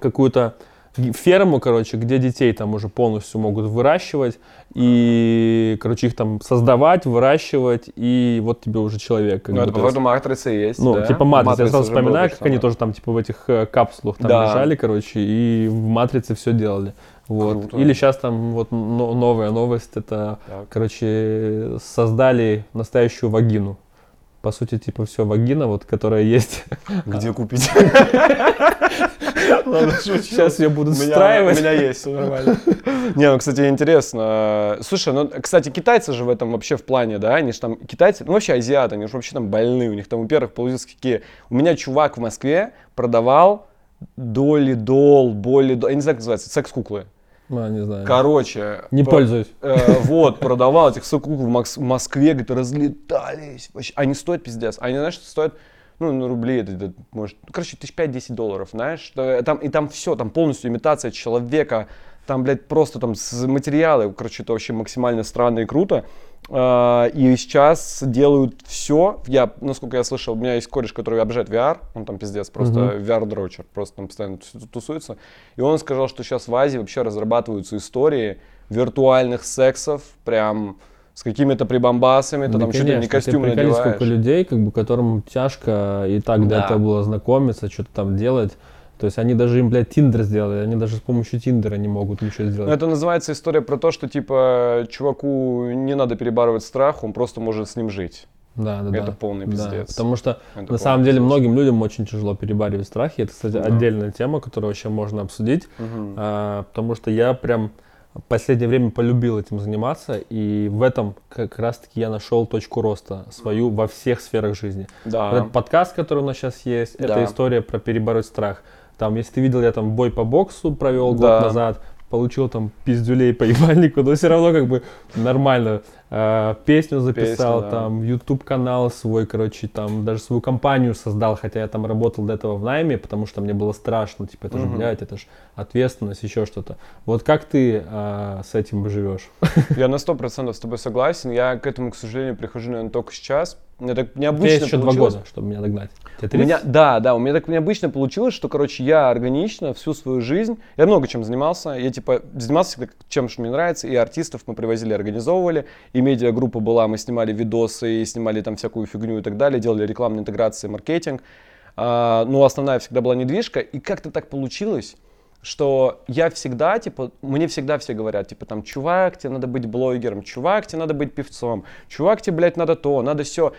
какую-то ферму, короче, где детей там уже полностью могут выращивать и, короче, их там создавать, выращивать, и вот тебе уже человек. как Ну, это, матрица и есть, ну, да? типа матрица. Я сразу вспоминаю, как они тоже там, типа, в этих э, капсулах там Да. лежали, короче, и в матрице все делали. Вот. Круто. Или сейчас там вот но- новая новость, это, Так. короче, создали настоящую вагину. По сути, типа, все вагина, вот, которая есть. Где купить? [LAUGHS] Ладно, Сейчас ее будут встраивать. У меня есть, все нормально. Не, ну, кстати, интересно. Слушай, ну, кстати, китайцы же в этом вообще в плане, да, они же там, китайцы, ну, вообще азиаты, они же вообще там больные, у них там, во-первых, получилось какие... У меня чувак в Москве продавал доли, дол, боли, дол, я не знаю, как называется, секс-куклы. А, не знаю. Короче. Не по- пользуюсь. э, вот, продавал этих секс-кукол в Мос- в Москве, говорит, разлетались. Вообще, они стоят пиздец. Они, знаешь, стоят, ну, на рубли, это, это, может, короче, тысяч пять-десять долларов, знаешь. что Там, и там все, там полностью имитация человека, там, блядь, просто там материалы, короче, это вообще максимально странно и круто. А, И сейчас делают все. Я, насколько я слышал, у меня есть кореш, который обожает VR. Он там пиздец, просто Мгм. VR-дрочер. Просто там постоянно ту- тусуется. И он сказал, что сейчас в Азии вообще разрабатываются истории виртуальных сексов, прям с какими-то прибамбасами. Ты Да, там ли не конечно, костюм ты приколи, надеваешь. сколько людей, как бы, которым тяжко и так до Да. этого было знакомиться, что-то там делать. То есть они даже им, блядь, Тиндер сделали, они даже с помощью Тиндера не могут ничего Ну, сделать. это называется история про то, что, типа, чуваку не надо перебарывать страх, он просто может с ним жить. Да, да, это да. полный Да, пиздец. Потому что Это на самом деле пиздец. многим людям очень тяжело перебаривать страхи. Это, кстати, Да. отдельная тема, которую вообще можно обсудить. Мгм. А, потому что я прям в последнее время полюбил этим заниматься, и в этом как раз-таки я нашел точку роста свою во всех сферах жизни. Да. Этот подкаст, который у нас сейчас есть, это Да. история про перебороть страх. Там, если ты видел, я там бой по боксу провел год Да. назад, получил там пиздюлей по [LAUGHS] ебальнику, но все равно как бы нормально. Э, песню записал, Песню, да. там YouTube канал свой, короче, там даже свою компанию создал, хотя я там работал до этого в найме, потому что мне было страшно, типа, это же, Мгм. блядь, это же ответственность, еще что-то. Вот как ты э, с этим живешь? [LAUGHS] Я на сто процентов с тобой согласен. Я к этому, к сожалению, прихожу, наверное, только сейчас. Мне так необычно еще два получилось. года, чтобы меня догнать. Тебе У меня, 30? да, да, у меня так необычно получилось, что, короче, я органично всю свою жизнь, я много чем занимался, я, типа, занимался всегда чем, что мне нравится, и артистов мы привозили, организовывали, и медиагруппа была, мы снимали видосы, и снимали там всякую фигню и так далее, делали рекламные интеграции, маркетинг, А, но основная всегда была недвижка, и как-то так получилось, что я всегда, типа, мне всегда все говорят, типа, там, чувак, тебе надо быть блогером, чувак, тебе надо быть певцом, чувак, тебе, блядь, надо то, надо все.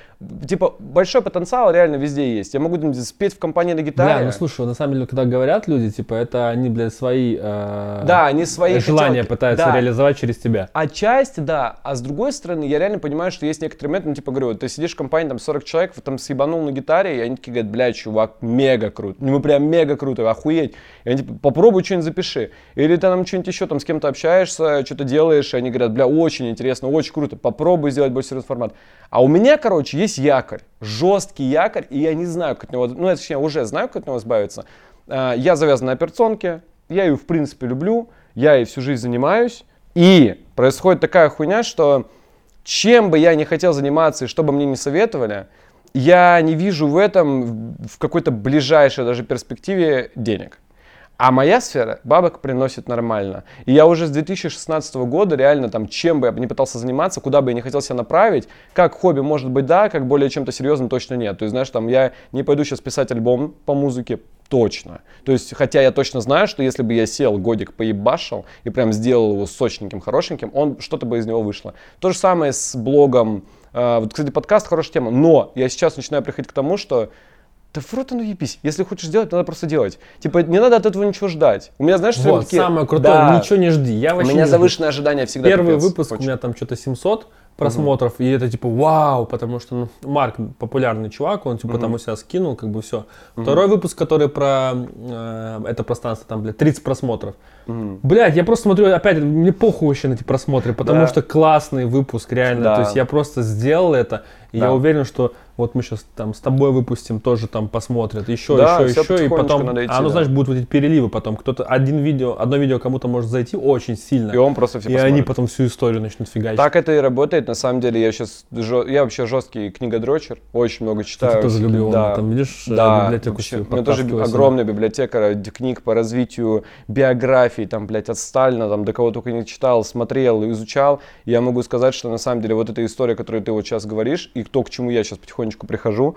Типа, большой потенциал реально везде есть. Я могу там, спеть в компании на гитаре. Бля, ну слушай, на самом деле, когда говорят люди, типа, это они, блядь, свои э, да, они свои желания хотелки- пытаются да. реализовать через тебя. Отчасти, да. А с другой стороны, я реально понимаю, что есть некоторые моменты, ну, типа, говорю, ты сидишь в компании, там, 40 человек, там съебанул на гитаре, и они такие говорят, бля, чувак, мега круто. Ну, мы прям мега круто, охуеть. И они, типа, попробуй что-нибудь запиши. Или ты там что-нибудь еще, там, с кем-то общаешься, что-то делаешь, и они говорят, бля, очень интересно, очень круто, попробуй сделать более серьезный формат. А у меня, короче, есть якорь, жесткий якорь, и я не знаю, как от него, ну, я, точнее, уже знаю, как от него избавиться. А, Я завязан на операционке, я ее, в принципе, люблю, я ей всю жизнь занимаюсь, и происходит такая хуйня, что чем бы я не хотел заниматься и что бы мне не советовали, я не вижу в этом в какой-то ближайшей даже перспективе денег. А моя сфера бабок приносит нормально. И я уже с 2016 года реально там, чем бы я не пытался заниматься, куда бы я не хотел себя направить, как хобби может быть да, как более чем-то серьезным точно нет. То есть, знаешь, там я не пойду сейчас писать альбом по музыке, точно. То есть, хотя я точно знаю, что если бы я сел годик поебашил и прям сделал его сочненьким, хорошеньким, он что-то бы из него вышло. То же самое с блогом. А, Вот, кстати, подкаст хорошая тема. Но я сейчас начинаю приходить к тому, что да в рот оно ебись. Если хочешь делать, надо просто делать. Типа, не надо от этого ничего ждать. У меня, знаешь, Вот, такие... самое крутое, Да. ничего не жди. Я У меня завышенные ожидания всегда. Первый пипец. выпуск у Очень. меня там что-то 700 просмотров, и это типа вау, потому что ну, Марк популярный чувак, он типа там у себя скинул, как бы все. Второй выпуск, который про э, это пространство, там, блядь, 30 просмотров. Мгм. Блядь, я просто смотрю, опять, мне похуй вообще на эти просмотры, потому Да. что классный выпуск, реально. Да. То есть я просто сделал это, и Да. я уверен, что вот мы сейчас там с тобой выпустим, тоже там посмотрят, еще, Да, еще, еще, и потом, надо идти, а ну да. знаешь, будут вот эти переливы потом, кто-то, один видео, одно видео кому-то может зайти очень сильно, И он просто все и они потом всю историю начнут фигачить. Так это и работает. На самом деле, я сейчас... Я вообще жесткий книгодрочер. Очень много читаю. Ты тоже любил, Да. там, видишь, э, Да, библиотеку вообще, у меня тоже огромная библиотека книг по развитию биографии, там, блядь, от Сталина, там, до кого только не читал, смотрел, изучал. И я могу сказать, что на самом деле вот эта история, которую ты вот сейчас говоришь, и то, к чему я сейчас потихонечку прихожу,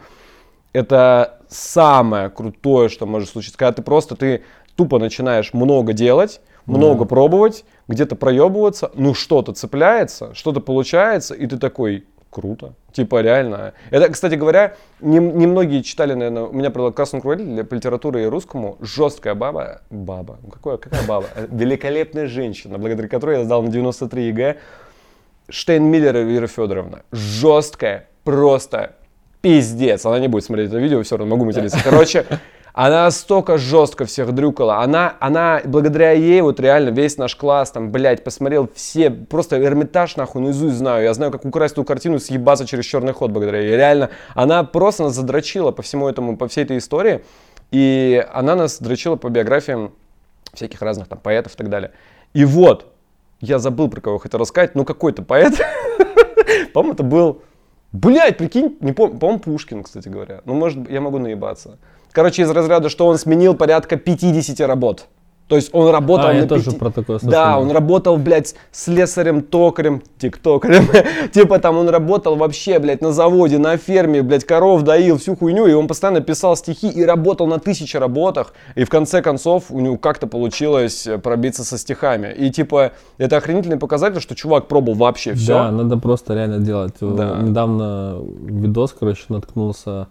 это самое крутое, что может случиться. Когда ты просто, ты тупо начинаешь много делать, много пробовать, где-то проебываться, ну что-то цепляется, что-то получается, и ты такой, круто. Типа реально. Это, кстати говоря, немногие не читали, наверное, у меня про красную руководитель по литературе и русскому. Жесткая баба. Баба. Ну, какое, какая баба? [LAUGHS] Великолепная женщина, благодаря которой я сдал на 93 ЕГЭ. Штейнмиллер Вера Федоровна. Жесткая, просто пиздец. Она не будет смотреть это видео, все равно могу материться. Короче, она настолько жестко всех дрюкала. Она, она, благодаря ей, вот реально весь наш класс, там, блядь, посмотрел все, просто Эрмитаж, нахуй, наизусть знаю. Я знаю, как украсть ту картину, съебаться через черный ход благодаря ей. Реально, она просто нас задрочила по всему этому, по всей этой истории. И она нас дрочила по биографиям всяких разных там поэтов и так далее. И вот, я забыл, про кого хотел рассказать, ну какой-то поэт, [LAUGHS] по-моему, это был, блядь, прикинь, не помню, по-моему, Пушкин, кстати говоря. Ну, может, я могу наебаться. Короче, из разряда, что он сменил порядка 50 работ. То есть он работал а, на я тоже про такое слышал. Да, он работал, блядь, слесарем, токарем, тиктокерем. [LAUGHS] типа там он работал вообще, блядь, на заводе, на ферме, блядь, коров доил, всю хуйню. И он постоянно писал стихи и работал на тысячи работах. И в конце концов у него как-то получилось э, пробиться со стихами. И типа это охренительный показатель, что чувак пробовал вообще все. Да, надо просто реально делать. Да. Недавно видос, короче, наткнулся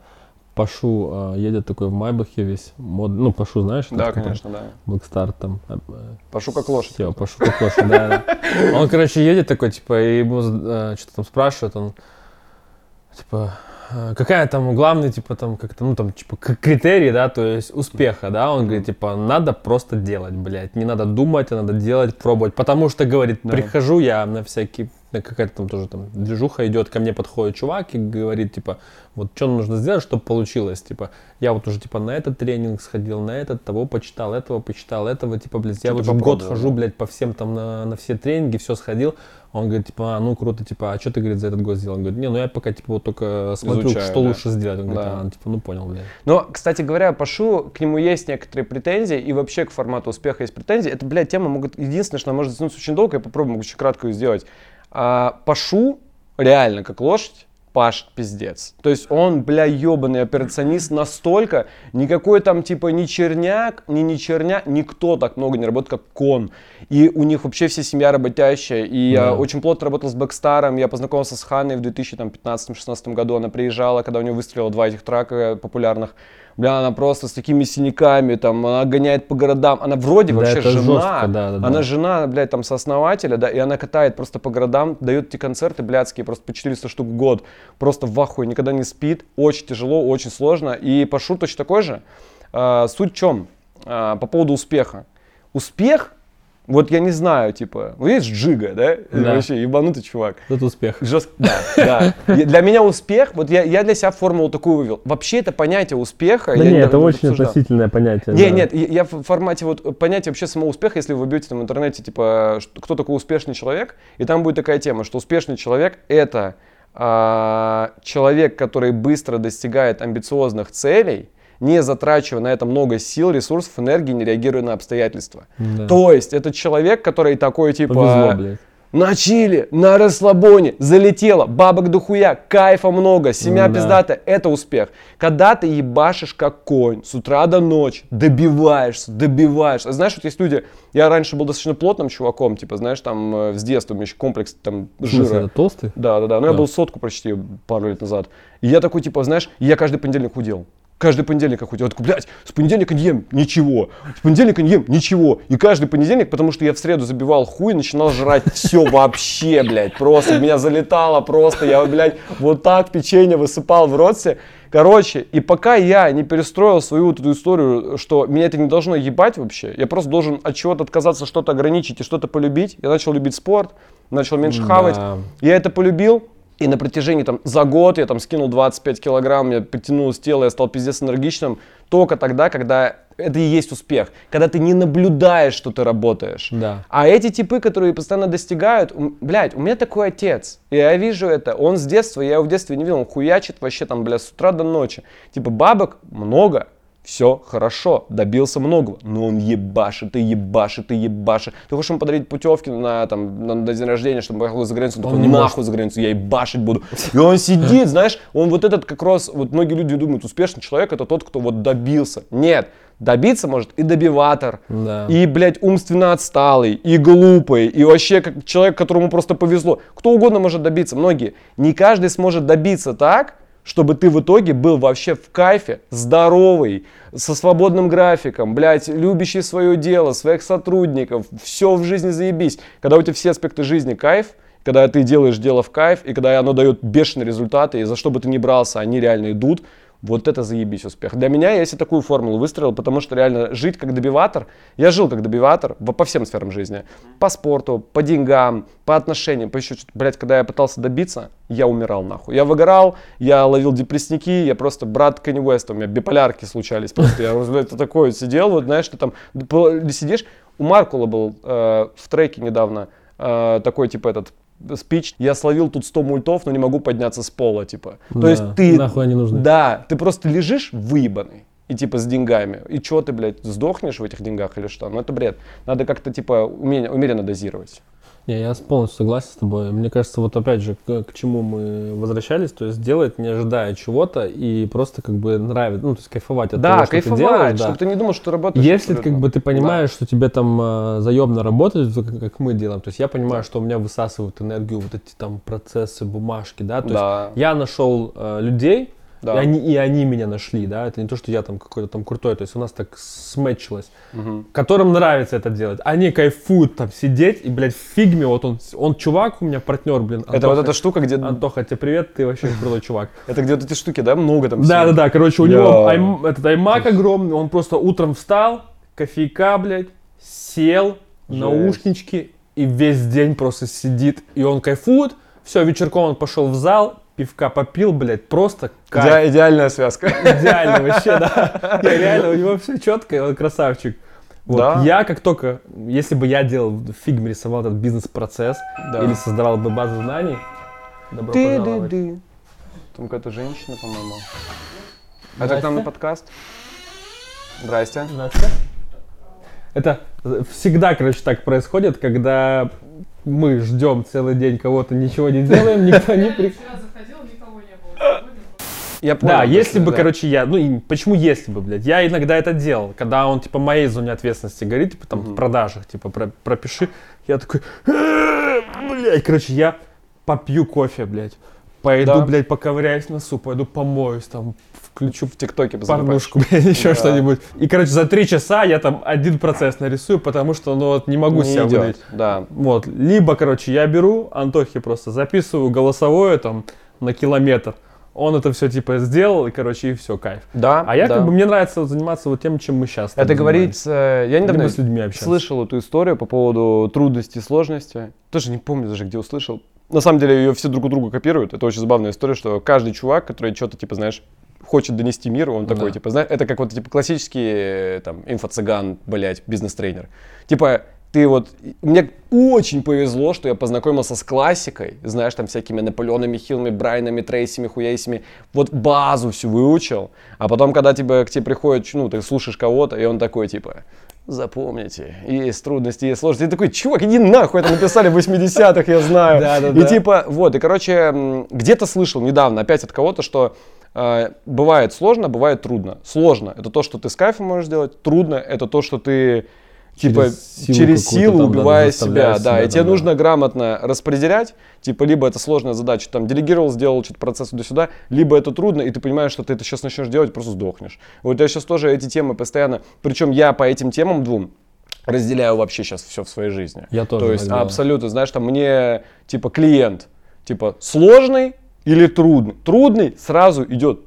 Пашу э, едет такой в Майбахе весь мод, ну Пашу знаешь? Да, конечно, да. Блэкстар там. Э, Пашу как лошадь. Все, Пашу как лошадь, да, [LAUGHS] Он, короче, едет такой, типа, и ему что-то там спрашивают, он, типа, какая там главный, типа, там, как-то, ну, там, типа, критерий, да, то есть успеха, да, он говорит, типа, надо просто делать, блядь, не надо думать, а надо делать, пробовать, потому что, говорит, прихожу я на всякие какая-то там тоже там движуха идет, ко мне подходит чувак и говорит, типа, вот что нужно сделать, чтобы получилось, типа, я вот уже, типа, на этот тренинг сходил, на этот, того почитал, этого почитал, этого, типа, блядь, я вот уже год хожу, блядь, по всем там, на, на все тренинги, все сходил, он говорит, типа, а, ну, круто, типа, а что ты, говорит, за этот год сделал? Он говорит, не, ну, я пока, типа, вот только смотрю, Изучаю, что да. лучше сделать. Он говорит, да. а, типа, ну, понял, блядь. Но, кстати говоря, Пашу, к нему есть некоторые претензии, и вообще к формату успеха есть претензии. Это, блядь, тема могут, единственное, что она может затянуться очень долго, я попробую очень кратко ее сделать. А, Пашу реально как лошадь Паш пиздец. То есть он, бля, ебаный операционист настолько, никакой там типа ни черняк, ни не черня, никто так много не работает, как Кон. И у них вообще вся семья работящая. И да. я очень плотно работал с Бэкстаром, я познакомился с Ханной в 2015-2016 году, она приезжала, когда у нее выстрелила два этих трака популярных. Бля, она просто с такими синяками, там, она гоняет по городам. Она вроде да, вообще жена. Жестко, да, да, она да. жена, блядь, там, сооснователя, да, и она катает просто по городам, дает эти концерты блядские, просто по 400 штук в год. Просто в ахуе, никогда не спит. Очень тяжело, очень сложно. И Пашу точно такой же. А, суть в чем? А, по поводу успеха. Успех вот я не знаю, типа, ну есть Джига, да? да. Вообще ебанутый чувак. Это успех. Жест... Да, да. Для меня успех, вот я, я для себя формулу такую вывел. Вообще это понятие успеха. Да нет, это очень обсуждал. относительное понятие. Не, да. нет, я в формате вот понятия вообще самого успеха, если вы вбьете там в интернете, типа, кто такой успешный человек, и там будет такая тема, что успешный человек это а, человек, который быстро достигает амбициозных целей, не затрачивая на это много сил, ресурсов, энергии, не реагируя на обстоятельства. Да. То есть это человек, который такой типа... Повезло, блядь. На чили, на расслабоне, залетело, бабок дохуя, кайфа много, семья да. пиздата, это успех. Когда ты ебашишь как конь с утра до ночи, добиваешься, добиваешься. Знаешь, вот есть люди, я раньше был достаточно плотным чуваком, типа, знаешь, там э, с детства у меня еще комплекс там жира. Смысле, толстый? Да, да, да, но да. я был сотку почти пару лет назад. И я такой, типа, знаешь, я каждый понедельник худел каждый понедельник. Я такой, блядь, с понедельника не ем ничего, с понедельника не ем ничего. И каждый понедельник, потому что я в среду забивал хуй, начинал жрать все вообще, блядь, просто меня залетало просто, я, блядь, вот так печенье высыпал в рот себе. Короче, и пока я не перестроил свою вот эту историю, что меня это не должно ебать вообще, я просто должен от чего-то отказаться, что-то ограничить и что-то полюбить. Я начал любить спорт, начал меньше да. хавать. Я это полюбил, и на протяжении там за год я там скинул 25 килограмм, я подтянул с тела, я стал пиздец энергичным. Только тогда, когда это и есть успех. Когда ты не наблюдаешь, что ты работаешь. Да. А эти типы, которые постоянно достигают, блядь, у меня такой отец. И я вижу это. Он с детства, я его в детстве не видел, он хуячит вообще там, блядь, с утра до ночи. Типа бабок много, все хорошо, добился многого, но он ебашит и ебашит и ебашит. Ты хочешь ему подарить путевки на, там, на, на день рождения, чтобы он поехал за границу, он, Он такой, не нахуй может. за границу, я ебашить буду. И он сидит, знаешь, он вот этот как раз, вот многие люди думают, успешный человек это тот, кто вот добился. Нет, добиться может и добиватор, Да. и, блядь, умственно отсталый, и глупый, и вообще как человек, которому просто повезло. Кто угодно может добиться, многие. Не каждый сможет добиться так, чтобы ты в итоге был вообще в кайфе, здоровый, со свободным графиком, блядь, любящий свое дело, своих сотрудников, все в жизни заебись. Когда у тебя все аспекты жизни кайф, когда ты делаешь дело в кайф, и когда оно дает бешеные результаты, и за что бы ты ни брался, они реально идут, вот это заебись успех. Для меня я себе такую формулу выстроил, потому что реально жить как добиватор, я жил как добиватор по всем сферам жизни. По спорту, по деньгам, по отношениям, по еще что-то. Блять, когда я пытался добиться, я умирал нахуй. Я выгорал, я ловил депрессники, я просто брат Кенни Уэста, у меня биполярки случались просто. Я, ты такой сидел, вот знаешь, ты там сидишь. У Маркула был э, в треке недавно э, такой, типа, этот спич, я словил тут 100 мультов, но не могу подняться с пола, типа. То Да, есть ты... нахуй они нужны. Да, ты просто лежишь выебанный. И типа с деньгами. И что ты, блядь, сдохнешь в этих деньгах или что? Ну это бред. Надо как-то типа умеренно дозировать. Не, я полностью согласен с тобой. Мне кажется, вот опять же, к, к чему мы возвращались, то есть делать, не ожидая чего-то, и просто как бы нравится, ну, то есть кайфовать от того, да, что ты кайфовать, делаешь, да. чтобы ты не думал, что ты работаешь. Если как бы ты понимаешь, что тебе там э, заебно работать, как, как мы делаем, то есть я понимаю, что у меня высасывают энергию вот эти там процессы, бумажки, да, то Да. есть я нашел э, людей, Да. и, они, и они меня нашли, да, это не то, что я там какой-то там крутой, то есть у нас так сметчилось, Мгм. которым нравится это делать, они кайфуют там сидеть, и, блядь, в фигме, вот он, он чувак у меня, партнер, блин, Это вот эта штука, где... Антоха, тебе привет, ты вообще крутой чувак. [LAUGHS] Это где вот эти штуки, да, много там Да, всего. да, да. Короче, у него этот аймак огромный. Он просто утром встал, кофейка, блядь, сел, наушнички и весь день просто сидит. И он кайфует. Все, вечерком он пошел в зал, пивка попил, блядь, просто кайф. Иде- идеальная связка. Идеально вообще, да. [LAUGHS] Я реально, у него все четко, и он красавчик. Вот. Да. Я как только, если бы я делал в фигме, рисовал этот бизнес-процесс Да. или создавал бы базу знаний, добро пожаловать. Ты-ды-ды. Там какая-то женщина, по-моему. Это к нам на Здрасте. подкаст? Здрасте. Здравствуйте. Это всегда, короче, так происходит, когда мы ждем целый день кого-то, ничего не делаем, никто не [LAUGHS] при... Вчера заходил, никого не было. Сегодня Я понял. Да, если бы, да. короче, я, ну и почему если бы, блядь, я иногда это делал, когда он, типа, моей зоне ответственности говорит, типа, там, в продажах, типа, про- пропиши, я такой, «Э, блядь, короче, я попью кофе, блядь, пойду, Да. блядь, поковыряюсь в носу, пойду помоюсь, там, включу В ТикТоке порнушку, блядь, еще Да. что-нибудь. И, короче, за три часа я там один процесс нарисую, потому что, ну, вот не могу Не себя идет, выдать. Да. Вот, либо, короче, я беру Антохи просто записываю голосовое там на километр. Он это все типа сделал, и, короче, и все, кайф. Да, А я да. как бы, мне нравится вот заниматься вот тем, чем мы сейчас. Это говорится... Я недавно с людьми общаться. слышал эту историю по поводу трудностей и сложности. Тоже не помню даже, где услышал. На самом деле ее все друг у друга копируют. Это очень забавная история, что каждый чувак, который что-то, типа, знаешь, хочет донести миру, он такой, Да. типа, знаешь, это как вот, типа, классический, э, там, инфо-цыган, блядь, бизнес-тренер. Типа, ты вот... Мне очень повезло, что я познакомился с классикой, знаешь, там всякими Наполеонами, Хиллами, Брайанами, Трейсими, Хуяйсими. Вот базу всю выучил. А потом, когда тебе, к тебе приходит, ну, ты слушаешь кого-то, и он такой, типа, запомните, есть трудности, есть сложности. И такой, чувак, иди нахуй, это написали в 80-х, я знаю. [LAUGHS] Да, да, и да. типа, вот, и, короче, где-то слышал недавно опять от кого-то, что э, бывает сложно, бывает трудно. Сложно – это то, что ты с кайфом можешь сделать. Трудно – это то, что ты типа Через силу через силу там, да, убивая заставляешь себя, да, себя и тебе там, да. нужно грамотно распределять, типа, либо это сложная задача, там, делегировал, сделал что-то процесс туда-сюда, либо это трудно, и ты понимаешь, что ты это сейчас начнешь делать, просто сдохнешь. Вот я сейчас тоже эти темы постоянно, причем я по этим темам двум разделяю вообще сейчас все в своей жизни. Я тоже То есть так делаю. абсолютно, знаешь, там мне типа клиент, типа сложный или трудный. Трудный сразу идет.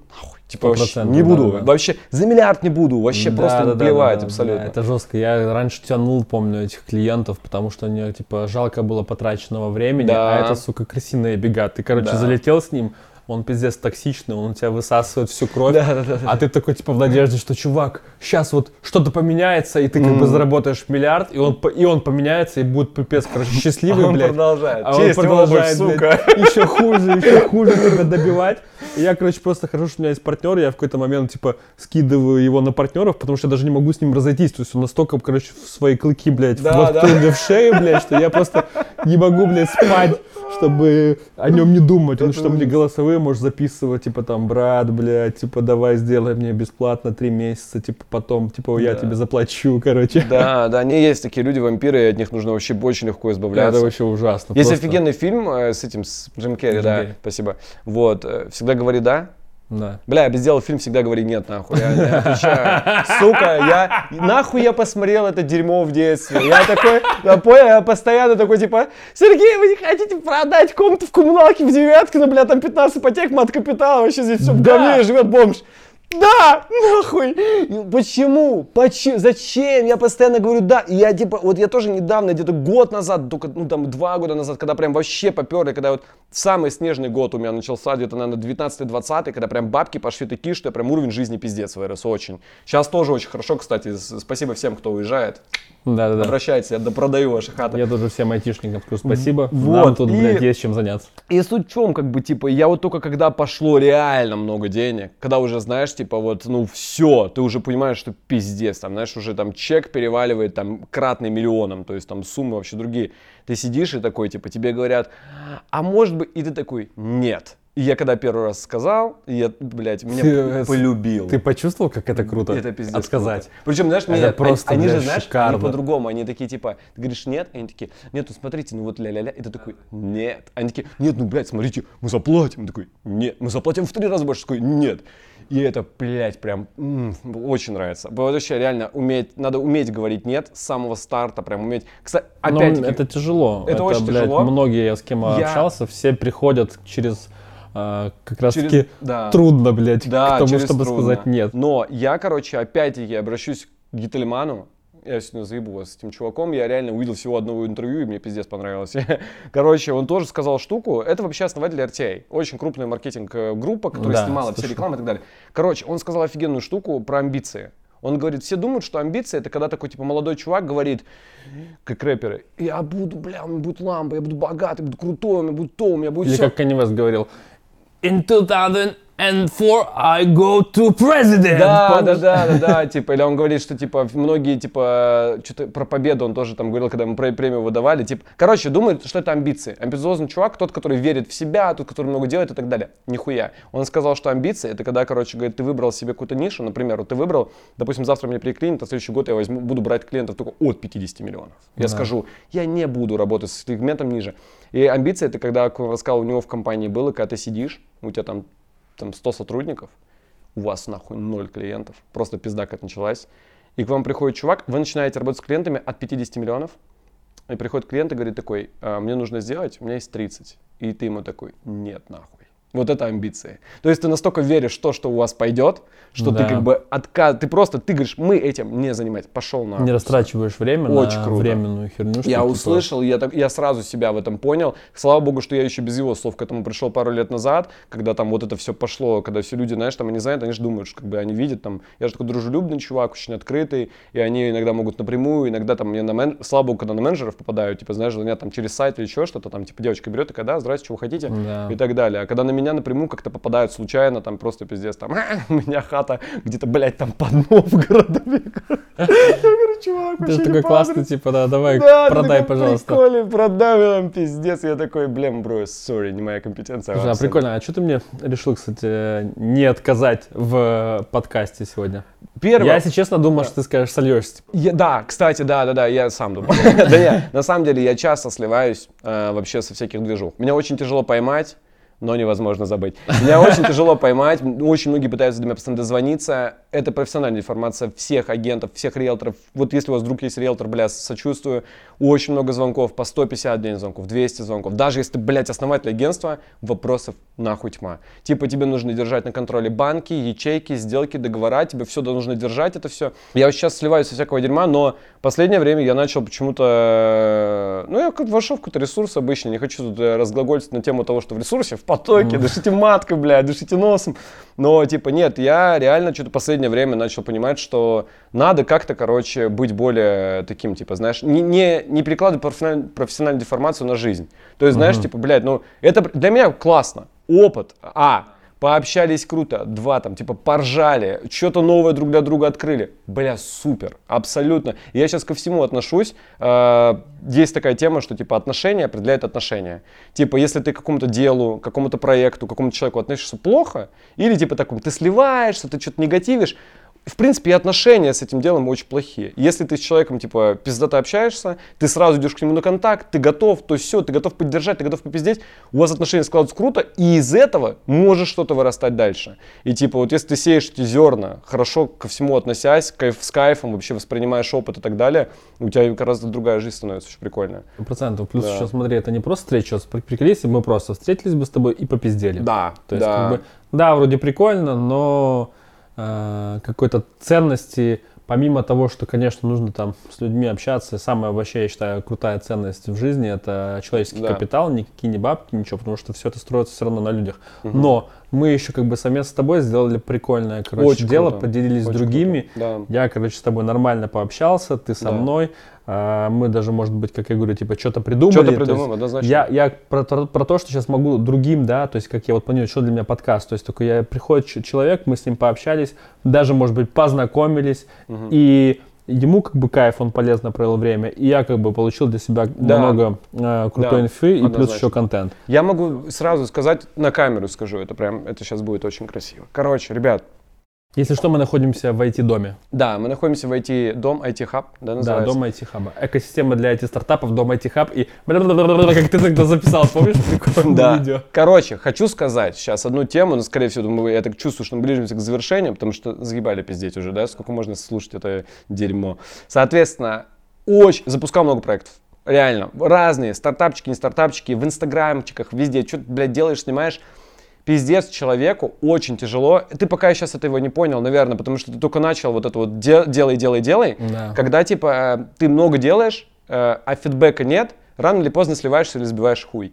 Типа вообще 100%, не да, буду, да. вообще за миллиард не буду, вообще Да, просто да, да, плевать да, да, абсолютно. да, это жестко. Я раньше тянул, помню, этих клиентов, потому что мне, типа, жалко было потраченного времени, Да. а это, сука, крысиные бега. Ты, короче, Да. залетел с ним, он пиздец токсичный, он у тебя высасывает всю кровь. Да, да, да, А ты такой, типа, в надежде, что, чувак, сейчас вот что-то поменяется, и ты как бы заработаешь миллиард, и он, и он поменяется, и будет пипец, короче, [LAUGHS] счастливый, А он блядь. продолжает. А он Честь его продолжает, блядь, сука. [LAUGHS] еще хуже, еще [LAUGHS] хуже тебя добивать. И я, короче, просто хожу, что у меня есть партнер, я в какой-то момент, типа, скидываю его на партнеров, потому что я даже не могу с ним разойтись. То есть он настолько, короче, в свои клыки, блядь, Да, воткнул в шею, блядь, что я просто не могу, блядь, спать, чтобы о нем не думать. Он что мне голосовые может записывать, типа, там, брат, блядь, типа, давай сделай мне бесплатно три месяца, типа, потом, типа, я Да. тебе заплачу, [LAUGHS] короче. Да, да, они есть такие люди, вампиры, и от них нужно вообще очень легко избавляться. Это вообще ужасно. Есть просто. офигенный фильм э, с этим, с Джим Керри, Джим да, Керри. спасибо. Вот, э, всегда говори да. Да. Бля, я бы сделал фильм «Всегда говори нет», нахуй. Я, я отвечаю. Сука, я... Нахуй я посмотрел это дерьмо в детстве. Я такой, я понял, я постоянно такой, типа, Сергей, вы не хотите продать комнату в коммуналке в девятке, ну, бля, там 15 ипотек, мат капитала, вообще здесь все в говне живет бомж. Да, нахуй. Почему? Почему? Зачем? Я постоянно говорю да. И я типа, вот я тоже недавно, где-то год назад, только, ну там два года назад, когда прям вообще поперли, когда вот самый снежный год у меня начался где-то, наверное, 19-20, когда прям бабки пошли такие, что я прям уровень жизни пиздец вырос очень. Сейчас тоже очень хорошо, кстати, спасибо всем, кто уезжает. Да, да, да. Обращайтесь, я допродаю ваши хаты. Я тоже всем айтишникам скажу спасибо. Вот, Нам тут, и- блядь, есть чем заняться. И суть в чем, как бы, типа, я вот только когда пошло реально много денег, когда уже, знаешь, типа, вот, ну, все, ты уже понимаешь, что пиздец, там, знаешь, уже там чек переваливает, там, кратный миллионом, то есть там суммы вообще другие. Ты сидишь и такой, типа, тебе говорят, а может быть, и ты такой, нет. И я когда первый раз сказал, я, блядь, меня Ты, э, полюбил. Ты почувствовал, как это круто? Это пиздец. Отсказать. круто. Причем, знаешь, Это мне, просто, они, они же, блядь, знаешь, шикарно. они по-другому. Они такие, типа, ты говоришь нет, они такие, нет, ну смотрите, ну вот ля-ля-ля. И ты такой, нет. Они такие, нет, ну, блядь, смотрите, мы заплатим. Я такой, нет, мы заплатим в три раза больше. Такой, нет. И это, блядь, прям м, очень нравится. Вообще, реально, уметь, надо уметь говорить нет с самого старта, прям уметь. Кстати, Но опять это тяжело. это очень блядь, тяжело. Многие, я с кем Я- общался, все приходят через а, как раз Через- таки да. трудно, блядь, Да, к тому, чтобы трудно. сказать нет. Но я, короче, опять-таки обращусь к Гительману. Я сегодня заебу вас с этим чуваком. Я реально увидел всего одного интервью, и мне пиздец понравилось. [LAUGHS] Короче, он тоже сказал штуку. Это вообще основатель RTA. Очень крупная маркетинг-группа, которая Да, снимала все рекламы и так далее. Короче, он сказал офигенную штуку про амбиции. Он говорит, все думают, что амбиции это когда такой типа молодой чувак говорит, как рэперы, я буду, бля, у меня будет лампа, я буду богатый, буду крутой, у меня будет то, у меня будет Или все. как West говорил, In 2004 I go to president. Да, да, Помнишь? да, да, да, [LAUGHS] типа, или он говорит, что, типа, многие, типа, что-то про победу он тоже там говорил, когда мы пре- премию выдавали, типа, короче, думает, что это амбиции. Амбициозный чувак, тот, который верит в себя, тот, который много делает и так далее. Нихуя. Он сказал, что амбиции, это когда, короче, говорит, ты выбрал себе какую-то нишу, например, вот ты выбрал, допустим, завтра мне приклинит, а следующий год я возьму, буду брать клиентов только от 50 миллионов. Я Да. скажу, я не буду работать с сегментом ниже. И амбиции, это когда, как он рассказал, у него в компании было, когда ты сидишь, у тебя там, там 100 сотрудников, у вас нахуй ноль клиентов, просто пизда как началась. И к вам приходит чувак, вы начинаете работать с клиентами от 50 миллионов, и приходит клиент и говорит такой, «А, мне нужно сделать, у меня есть 30. И ты ему такой, нет нахуй. Вот это амбиции. То есть ты настолько веришь в то, что у вас пойдет, что ты Да. как бы отказ, ты просто, ты говоришь, мы этим не занимаемся, пошел на. Не растрачиваешь время Очень на круто. временную херню. Я типа, услышал, я, так, я сразу себя в этом понял. Слава богу, что я еще без его слов к этому пришел пару лет назад, когда там вот это все пошло, когда все люди, знаешь, там они знают, они же думают, что как бы они видят там, я же такой дружелюбный чувак, очень открытый, и они иногда могут напрямую, иногда там мне на мен... слава богу, когда на менеджеров попадаю, типа, знаешь, звонят там через сайт или еще что-то, там, типа, девочка берет, и когда, здрасте, вы хотите, Да. и так далее. А когда на меня напрямую как-то попадают случайно, там просто пиздец, там, у меня хата где-то, блядь, там под Новгородом. Я говорю, чувак, Ты вообще не такой классный, адресу». типа, да, давай, Да, ты продай, пожалуйста. Прикольный, продай мне там, пиздец. Я такой, блин, бро, сори, не моя компетенция. Слушай, а прикольно, а что ты мне решил, кстати, не отказать в подкасте сегодня? Первое, Я, если честно, думал, что ты скажешь сольешься. Я- да, кстати, да, да, да, я сам думаю. [LAUGHS] Да не, на самом деле я часто сливаюсь э, вообще со всяких движух. Меня очень тяжело поймать, но невозможно забыть. Меня очень тяжело поймать, очень многие пытаются до меня постоянно дозвониться. Это профессиональная информация всех агентов, всех риэлторов. Вот если у вас вдруг есть риэлтор, бля, сочувствую. Очень много звонков, по 150 дней звонков, 200 звонков. Даже если ты, блядь, основатель агентства, вопросов нахуй тьма. Типа тебе нужно держать на контроле банки, ячейки, сделки, договора, тебе все нужно держать это все. Я сейчас сливаюсь со всякого дерьма, но последнее время я начал почему-то... Ну, я вошел в какой-то ресурс обычный, не хочу тут э, разглагольствовать на тему того, что в ресурсе впал потоке, дышите маткой, блядь, дышите носом. Но, типа, нет, я реально что-то последнее время начал понимать, что надо как-то, короче, быть более таким, типа, знаешь, не, не, не перекладывать профессиональ- профессиональную деформацию на жизнь. То есть, знаешь, типа, блядь, ну, это для меня классно. Опыт, а, пообщались круто, два там, типа, поржали, что-то новое друг для друга открыли. Бля, супер, абсолютно. Я сейчас ко всему отношусь. Э, есть такая тема, что, типа, отношения определяют отношения. Типа, если ты к какому-то делу, к какому-то проекту, к какому-то человеку относишься плохо, или, типа, таком, ты сливаешься, ты что-то негативишь, в принципе, и отношения с этим делом очень плохие. Если ты с человеком, типа, пиздато общаешься, ты сразу идешь к нему на контакт, ты готов, то все, ты готов поддержать, ты готов попиздеть, у вас отношения складываются круто, и из этого может что-то вырастать дальше. И, типа, вот если ты сеешь эти зерна, хорошо ко всему относясь, кайф, с кайфом, вообще воспринимаешь опыт и так далее, у тебя гораздо другая жизнь становится очень прикольная. Сто процентов. Плюс Да. еще смотри, это не просто встреча, вот приколи, если бы мы просто встретились бы с тобой и попиздели. Да, То есть, да. как бы, да, вроде прикольно, но э, какой-то ценности, помимо того, что, конечно, нужно там с людьми общаться, самая вообще, я считаю, крутая ценность в жизни это человеческий Да. капитал, никакие не бабки, ничего, потому что все это строится все равно на людях. Но мы еще как бы совместно с тобой сделали прикольное, короче, Очень дело, круто. поделились с Очень другими. круто. Да. Я, короче, с тобой нормально пообщался, ты со Да. мной. А, мы даже, может быть, как я говорю, типа, что-то придумали. Что-то есть придумаем, однозначно. Я, я про, то- про то, что сейчас могу другим, да, то есть, как я вот планирую, что для меня подкаст. То есть, только я приходит человек, мы с ним пообщались, даже, может быть, познакомились, и ему как бы кайф, он полезно провел время, и я как бы получил для себя Да. много э, крутой Да, инфы и плюс еще контент. Я могу сразу сказать, на камеру скажу, это прям, это сейчас будет очень красиво. Короче, ребят, Если что, мы находимся в IT-доме. да, мы находимся в IT-дом, IT-хаб, да, Да, называется? дом IT-хаба. Экосистема для IT-стартапов, дом IT-хаб и... Как ты тогда записал, помнишь? Да. видео. Короче, хочу сказать сейчас одну тему, но, скорее всего, думаю, я так чувствую, что мы ближимся к завершению, потому что загибали пиздеть уже, да, сколько можно слушать это дерьмо. Соответственно, очень, запускал много проектов. Реально, разные, стартапчики, не стартапчики, в инстаграмчиках, везде, что ты, блядь, делаешь, снимаешь. Пиздец человеку очень тяжело. Ты пока сейчас этого не понял, наверное, потому что ты только начал вот это вот де- делай, делай, делай. Да. Когда, типа, э, ты много делаешь, э, а фидбэка нет, рано или поздно сливаешься или сбиваешь хуй.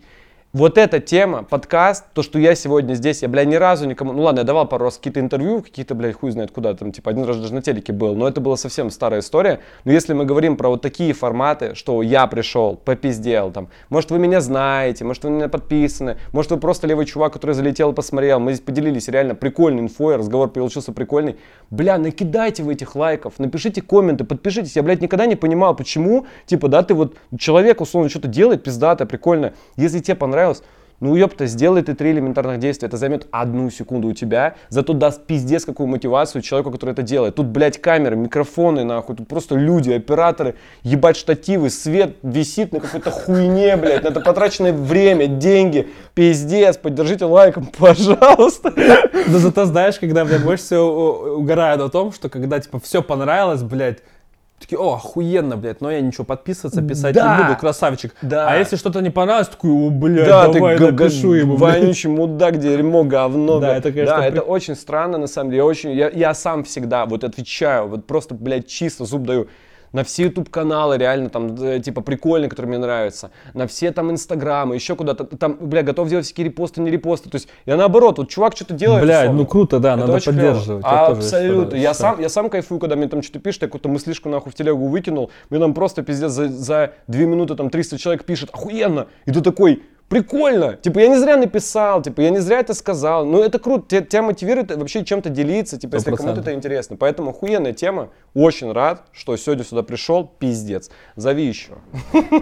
Вот эта тема, подкаст, то, что я сегодня здесь, я, бля, ни разу никому... Ну ладно, я давал пару раз какие-то интервью, какие-то, блядь, хуй знает куда, там, типа, один раз даже на телеке был, но это была совсем старая история. Но если мы говорим про вот такие форматы, что я пришел, попиздел, там, может, вы меня знаете, может, вы меня подписаны, может, вы просто левый чувак, который залетел посмотрел, мы здесь поделились реально прикольной инфой, разговор получился прикольный. Бля, накидайте вы этих лайков, напишите комменты, подпишитесь. Я, блядь, никогда не понимал, почему, типа, да, ты вот, человек, условно, что-то делает, пиздатое, прикольно. Если тебе понравилось, ну, ёпта, сделай ты три элементарных действия, это займет одну секунду у тебя, зато даст пиздец какую мотивацию человеку, который это делает. Тут, блядь, камеры, микрофоны, нахуй, тут просто люди, операторы, ебать штативы, свет висит на какой-то хуйне, блядь, на это потраченное время, деньги, пиздец, поддержите лайком, [LAUGHS] пожалуйста. Да зато знаешь, когда мне больше всего угорают о том, что когда типа все понравилось, блядь, такие, о, охуенно, блядь, но я ничего подписываться, писать Да. не буду, красавчик. Да. А если что-то не понравилось, такой, о, блядь, Да, давай ты напишу ему, вонючий мудак, дерьмо, говно. Да, блядь. это, конечно, Да, при- это очень странно, на самом деле. Я, очень, я, я сам всегда вот отвечаю, вот просто, блядь, чисто зуб даю. На все YouTube-каналы реально там, э, типа, прикольные, которые мне нравятся. На все там Инстаграмы, еще куда-то. Там, бля, готов делать всякие репосты, не репосты. То есть, я наоборот, вот чувак что-то делает. Условно. ну круто, да, Это надо поддерживать. тоже Абсолютно. Я сам, я сам кайфую, когда мне там что-то пишут, я какую-то мыслишку нахуй в телегу выкинул, мне там просто пиздец за, за две минуты там 300 человек пишет, охуенно, и ты такой, прикольно, типа я не зря написал, типа я не зря это сказал, ну это круто, тебя, тебя мотивирует вообще чем-то делиться, типа если Сто кому-то это интересно, поэтому охуенная тема, очень рад, что сегодня сюда пришел, пиздец, зови еще.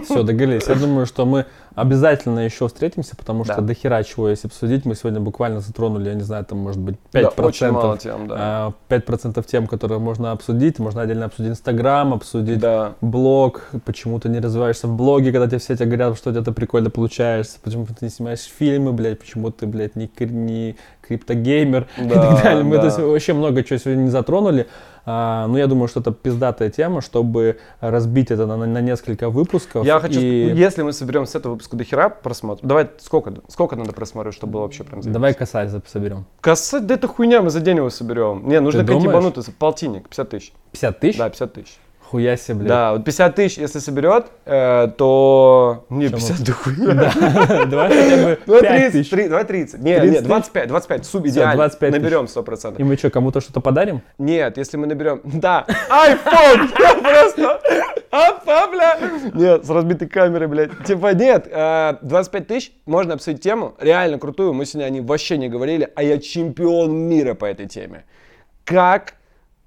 Все, договорились. Я думаю, что мы обязательно еще встретимся, потому что Да. до хера чего есть обсудить. Мы сегодня буквально затронули, я не знаю, там может быть Да, 5%. очень мало тем, да. а, 5% тем, которые можно обсудить. Можно отдельно обсудить Инстаграм, обсудить Да. блог, почему ты не развиваешься в блоге, когда тебе все тебе говорят, что у тебя это прикольно получается, почему ты не снимаешь фильмы, блядь, почему ты, блядь, не, не криптогеймер [LAUGHS] и Да, так далее. Мы да. то есть, вообще много чего сегодня не затронули. А, но я думаю, что это пиздатая тема, чтобы разбить это на, на несколько выпусков. Я хочу, и- если мы соберем с этого выпуска до хера просмотров, давай, сколько, сколько надо просмотров, чтобы было вообще прям Давай косарь соберем. Косарь, да это хуйня, мы за день его соберем. Не, нужно думаешь? ебанутая, полтинник, 50 тысяч. 50 тысяч? Да, 50 тысяч. Хуя себе, блядь. Да, вот 50 тысяч, если соберет, э, то... Не, Чё мы- 50 [LAUGHS] дохуя. Да. Давай хотя бы Давай 5 30, тысяч. три- давай 30. Не, 30 нет, 25, 25, суб идеально. 25 тысяч. Наберем 100%. И мы что, кому-то что-то подарим? Нет, если мы наберем... [LAUGHS] Да, iPhone! [LAUGHS] Просто... Апа, бля! Нет, с разбитой камерой, блядь. Типа, нет, э, 25 тысяч, можно обсудить тему, реально крутую, мы сегодня о ней вообще не говорили, а я чемпион мира по этой теме. Как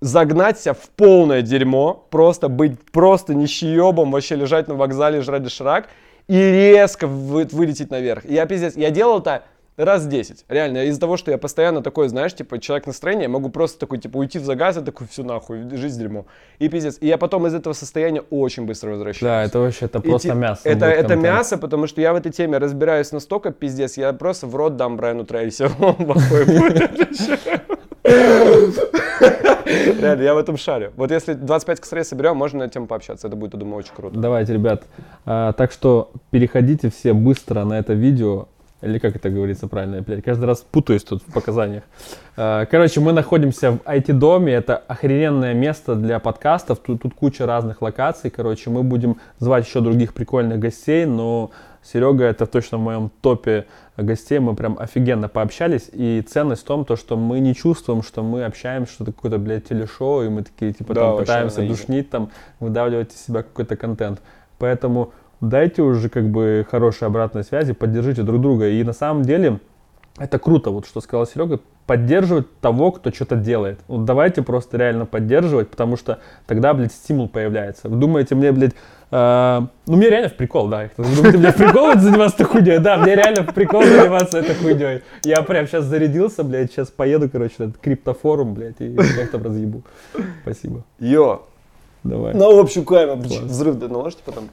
загнать себя в полное дерьмо, просто быть просто нищеебом, вообще лежать на вокзале, жрать доширак и резко вы- вылететь наверх. Я пиздец, я делал это раз 10. Реально, из-за того, что я постоянно такой, знаешь, типа, человек настроения, я могу просто такой, типа, уйти в загаз, и такой, все нахуй, жизнь дерьмо. И пиздец. И я потом из этого состояния очень быстро возвращаюсь. Да, это вообще, это И просто ти- мясо. Это, это мясо, потому что я в этой теме разбираюсь настолько, пиздец, я просто в рот дам Брайану Трейси. [LAUGHS] Он плохой будет. [LAUGHS] [LAUGHS] Реально, я в этом шарю. Вот если 25 косарей соберем, можно на тему пообщаться. Это будет, я думаю, очень круто. Давайте, ребят. А, так что переходите все быстро на это видео. Или как это говорится правильно, блядь, каждый раз путаюсь тут в показаниях. А, короче, мы находимся в IT-доме, это охрененное место для подкастов, тут, тут куча разных локаций, короче, мы будем звать еще других прикольных гостей, но Серега это точно в моем топе гостей, мы прям офигенно пообщались, и ценность в том, то, что мы не чувствуем, что мы общаемся, что это какое-то, блядь, телешоу, и мы такие, типа, Да, там пытаемся на изи. душнить, там, выдавливать из себя какой-то контент. Поэтому дайте уже как бы хорошей обратной связи, поддержите друг друга. И на самом деле это круто, вот что сказал Серега, поддерживать того, кто что-то делает. Вот давайте просто реально поддерживать, потому что тогда, блядь, стимул появляется. Вы думаете, мне, блядь, э, ну мне реально в прикол, да. Вы думаете, мне в прикол заниматься этой хуйней? Да, мне реально в прикол заниматься этой хуйней. Я прям сейчас зарядился, блядь, сейчас поеду, короче, на этот криптофорум, блядь, и как там разъебу. Спасибо. Йо, Давай. на общую камеру. Класс. Взрыв да, наложите потом?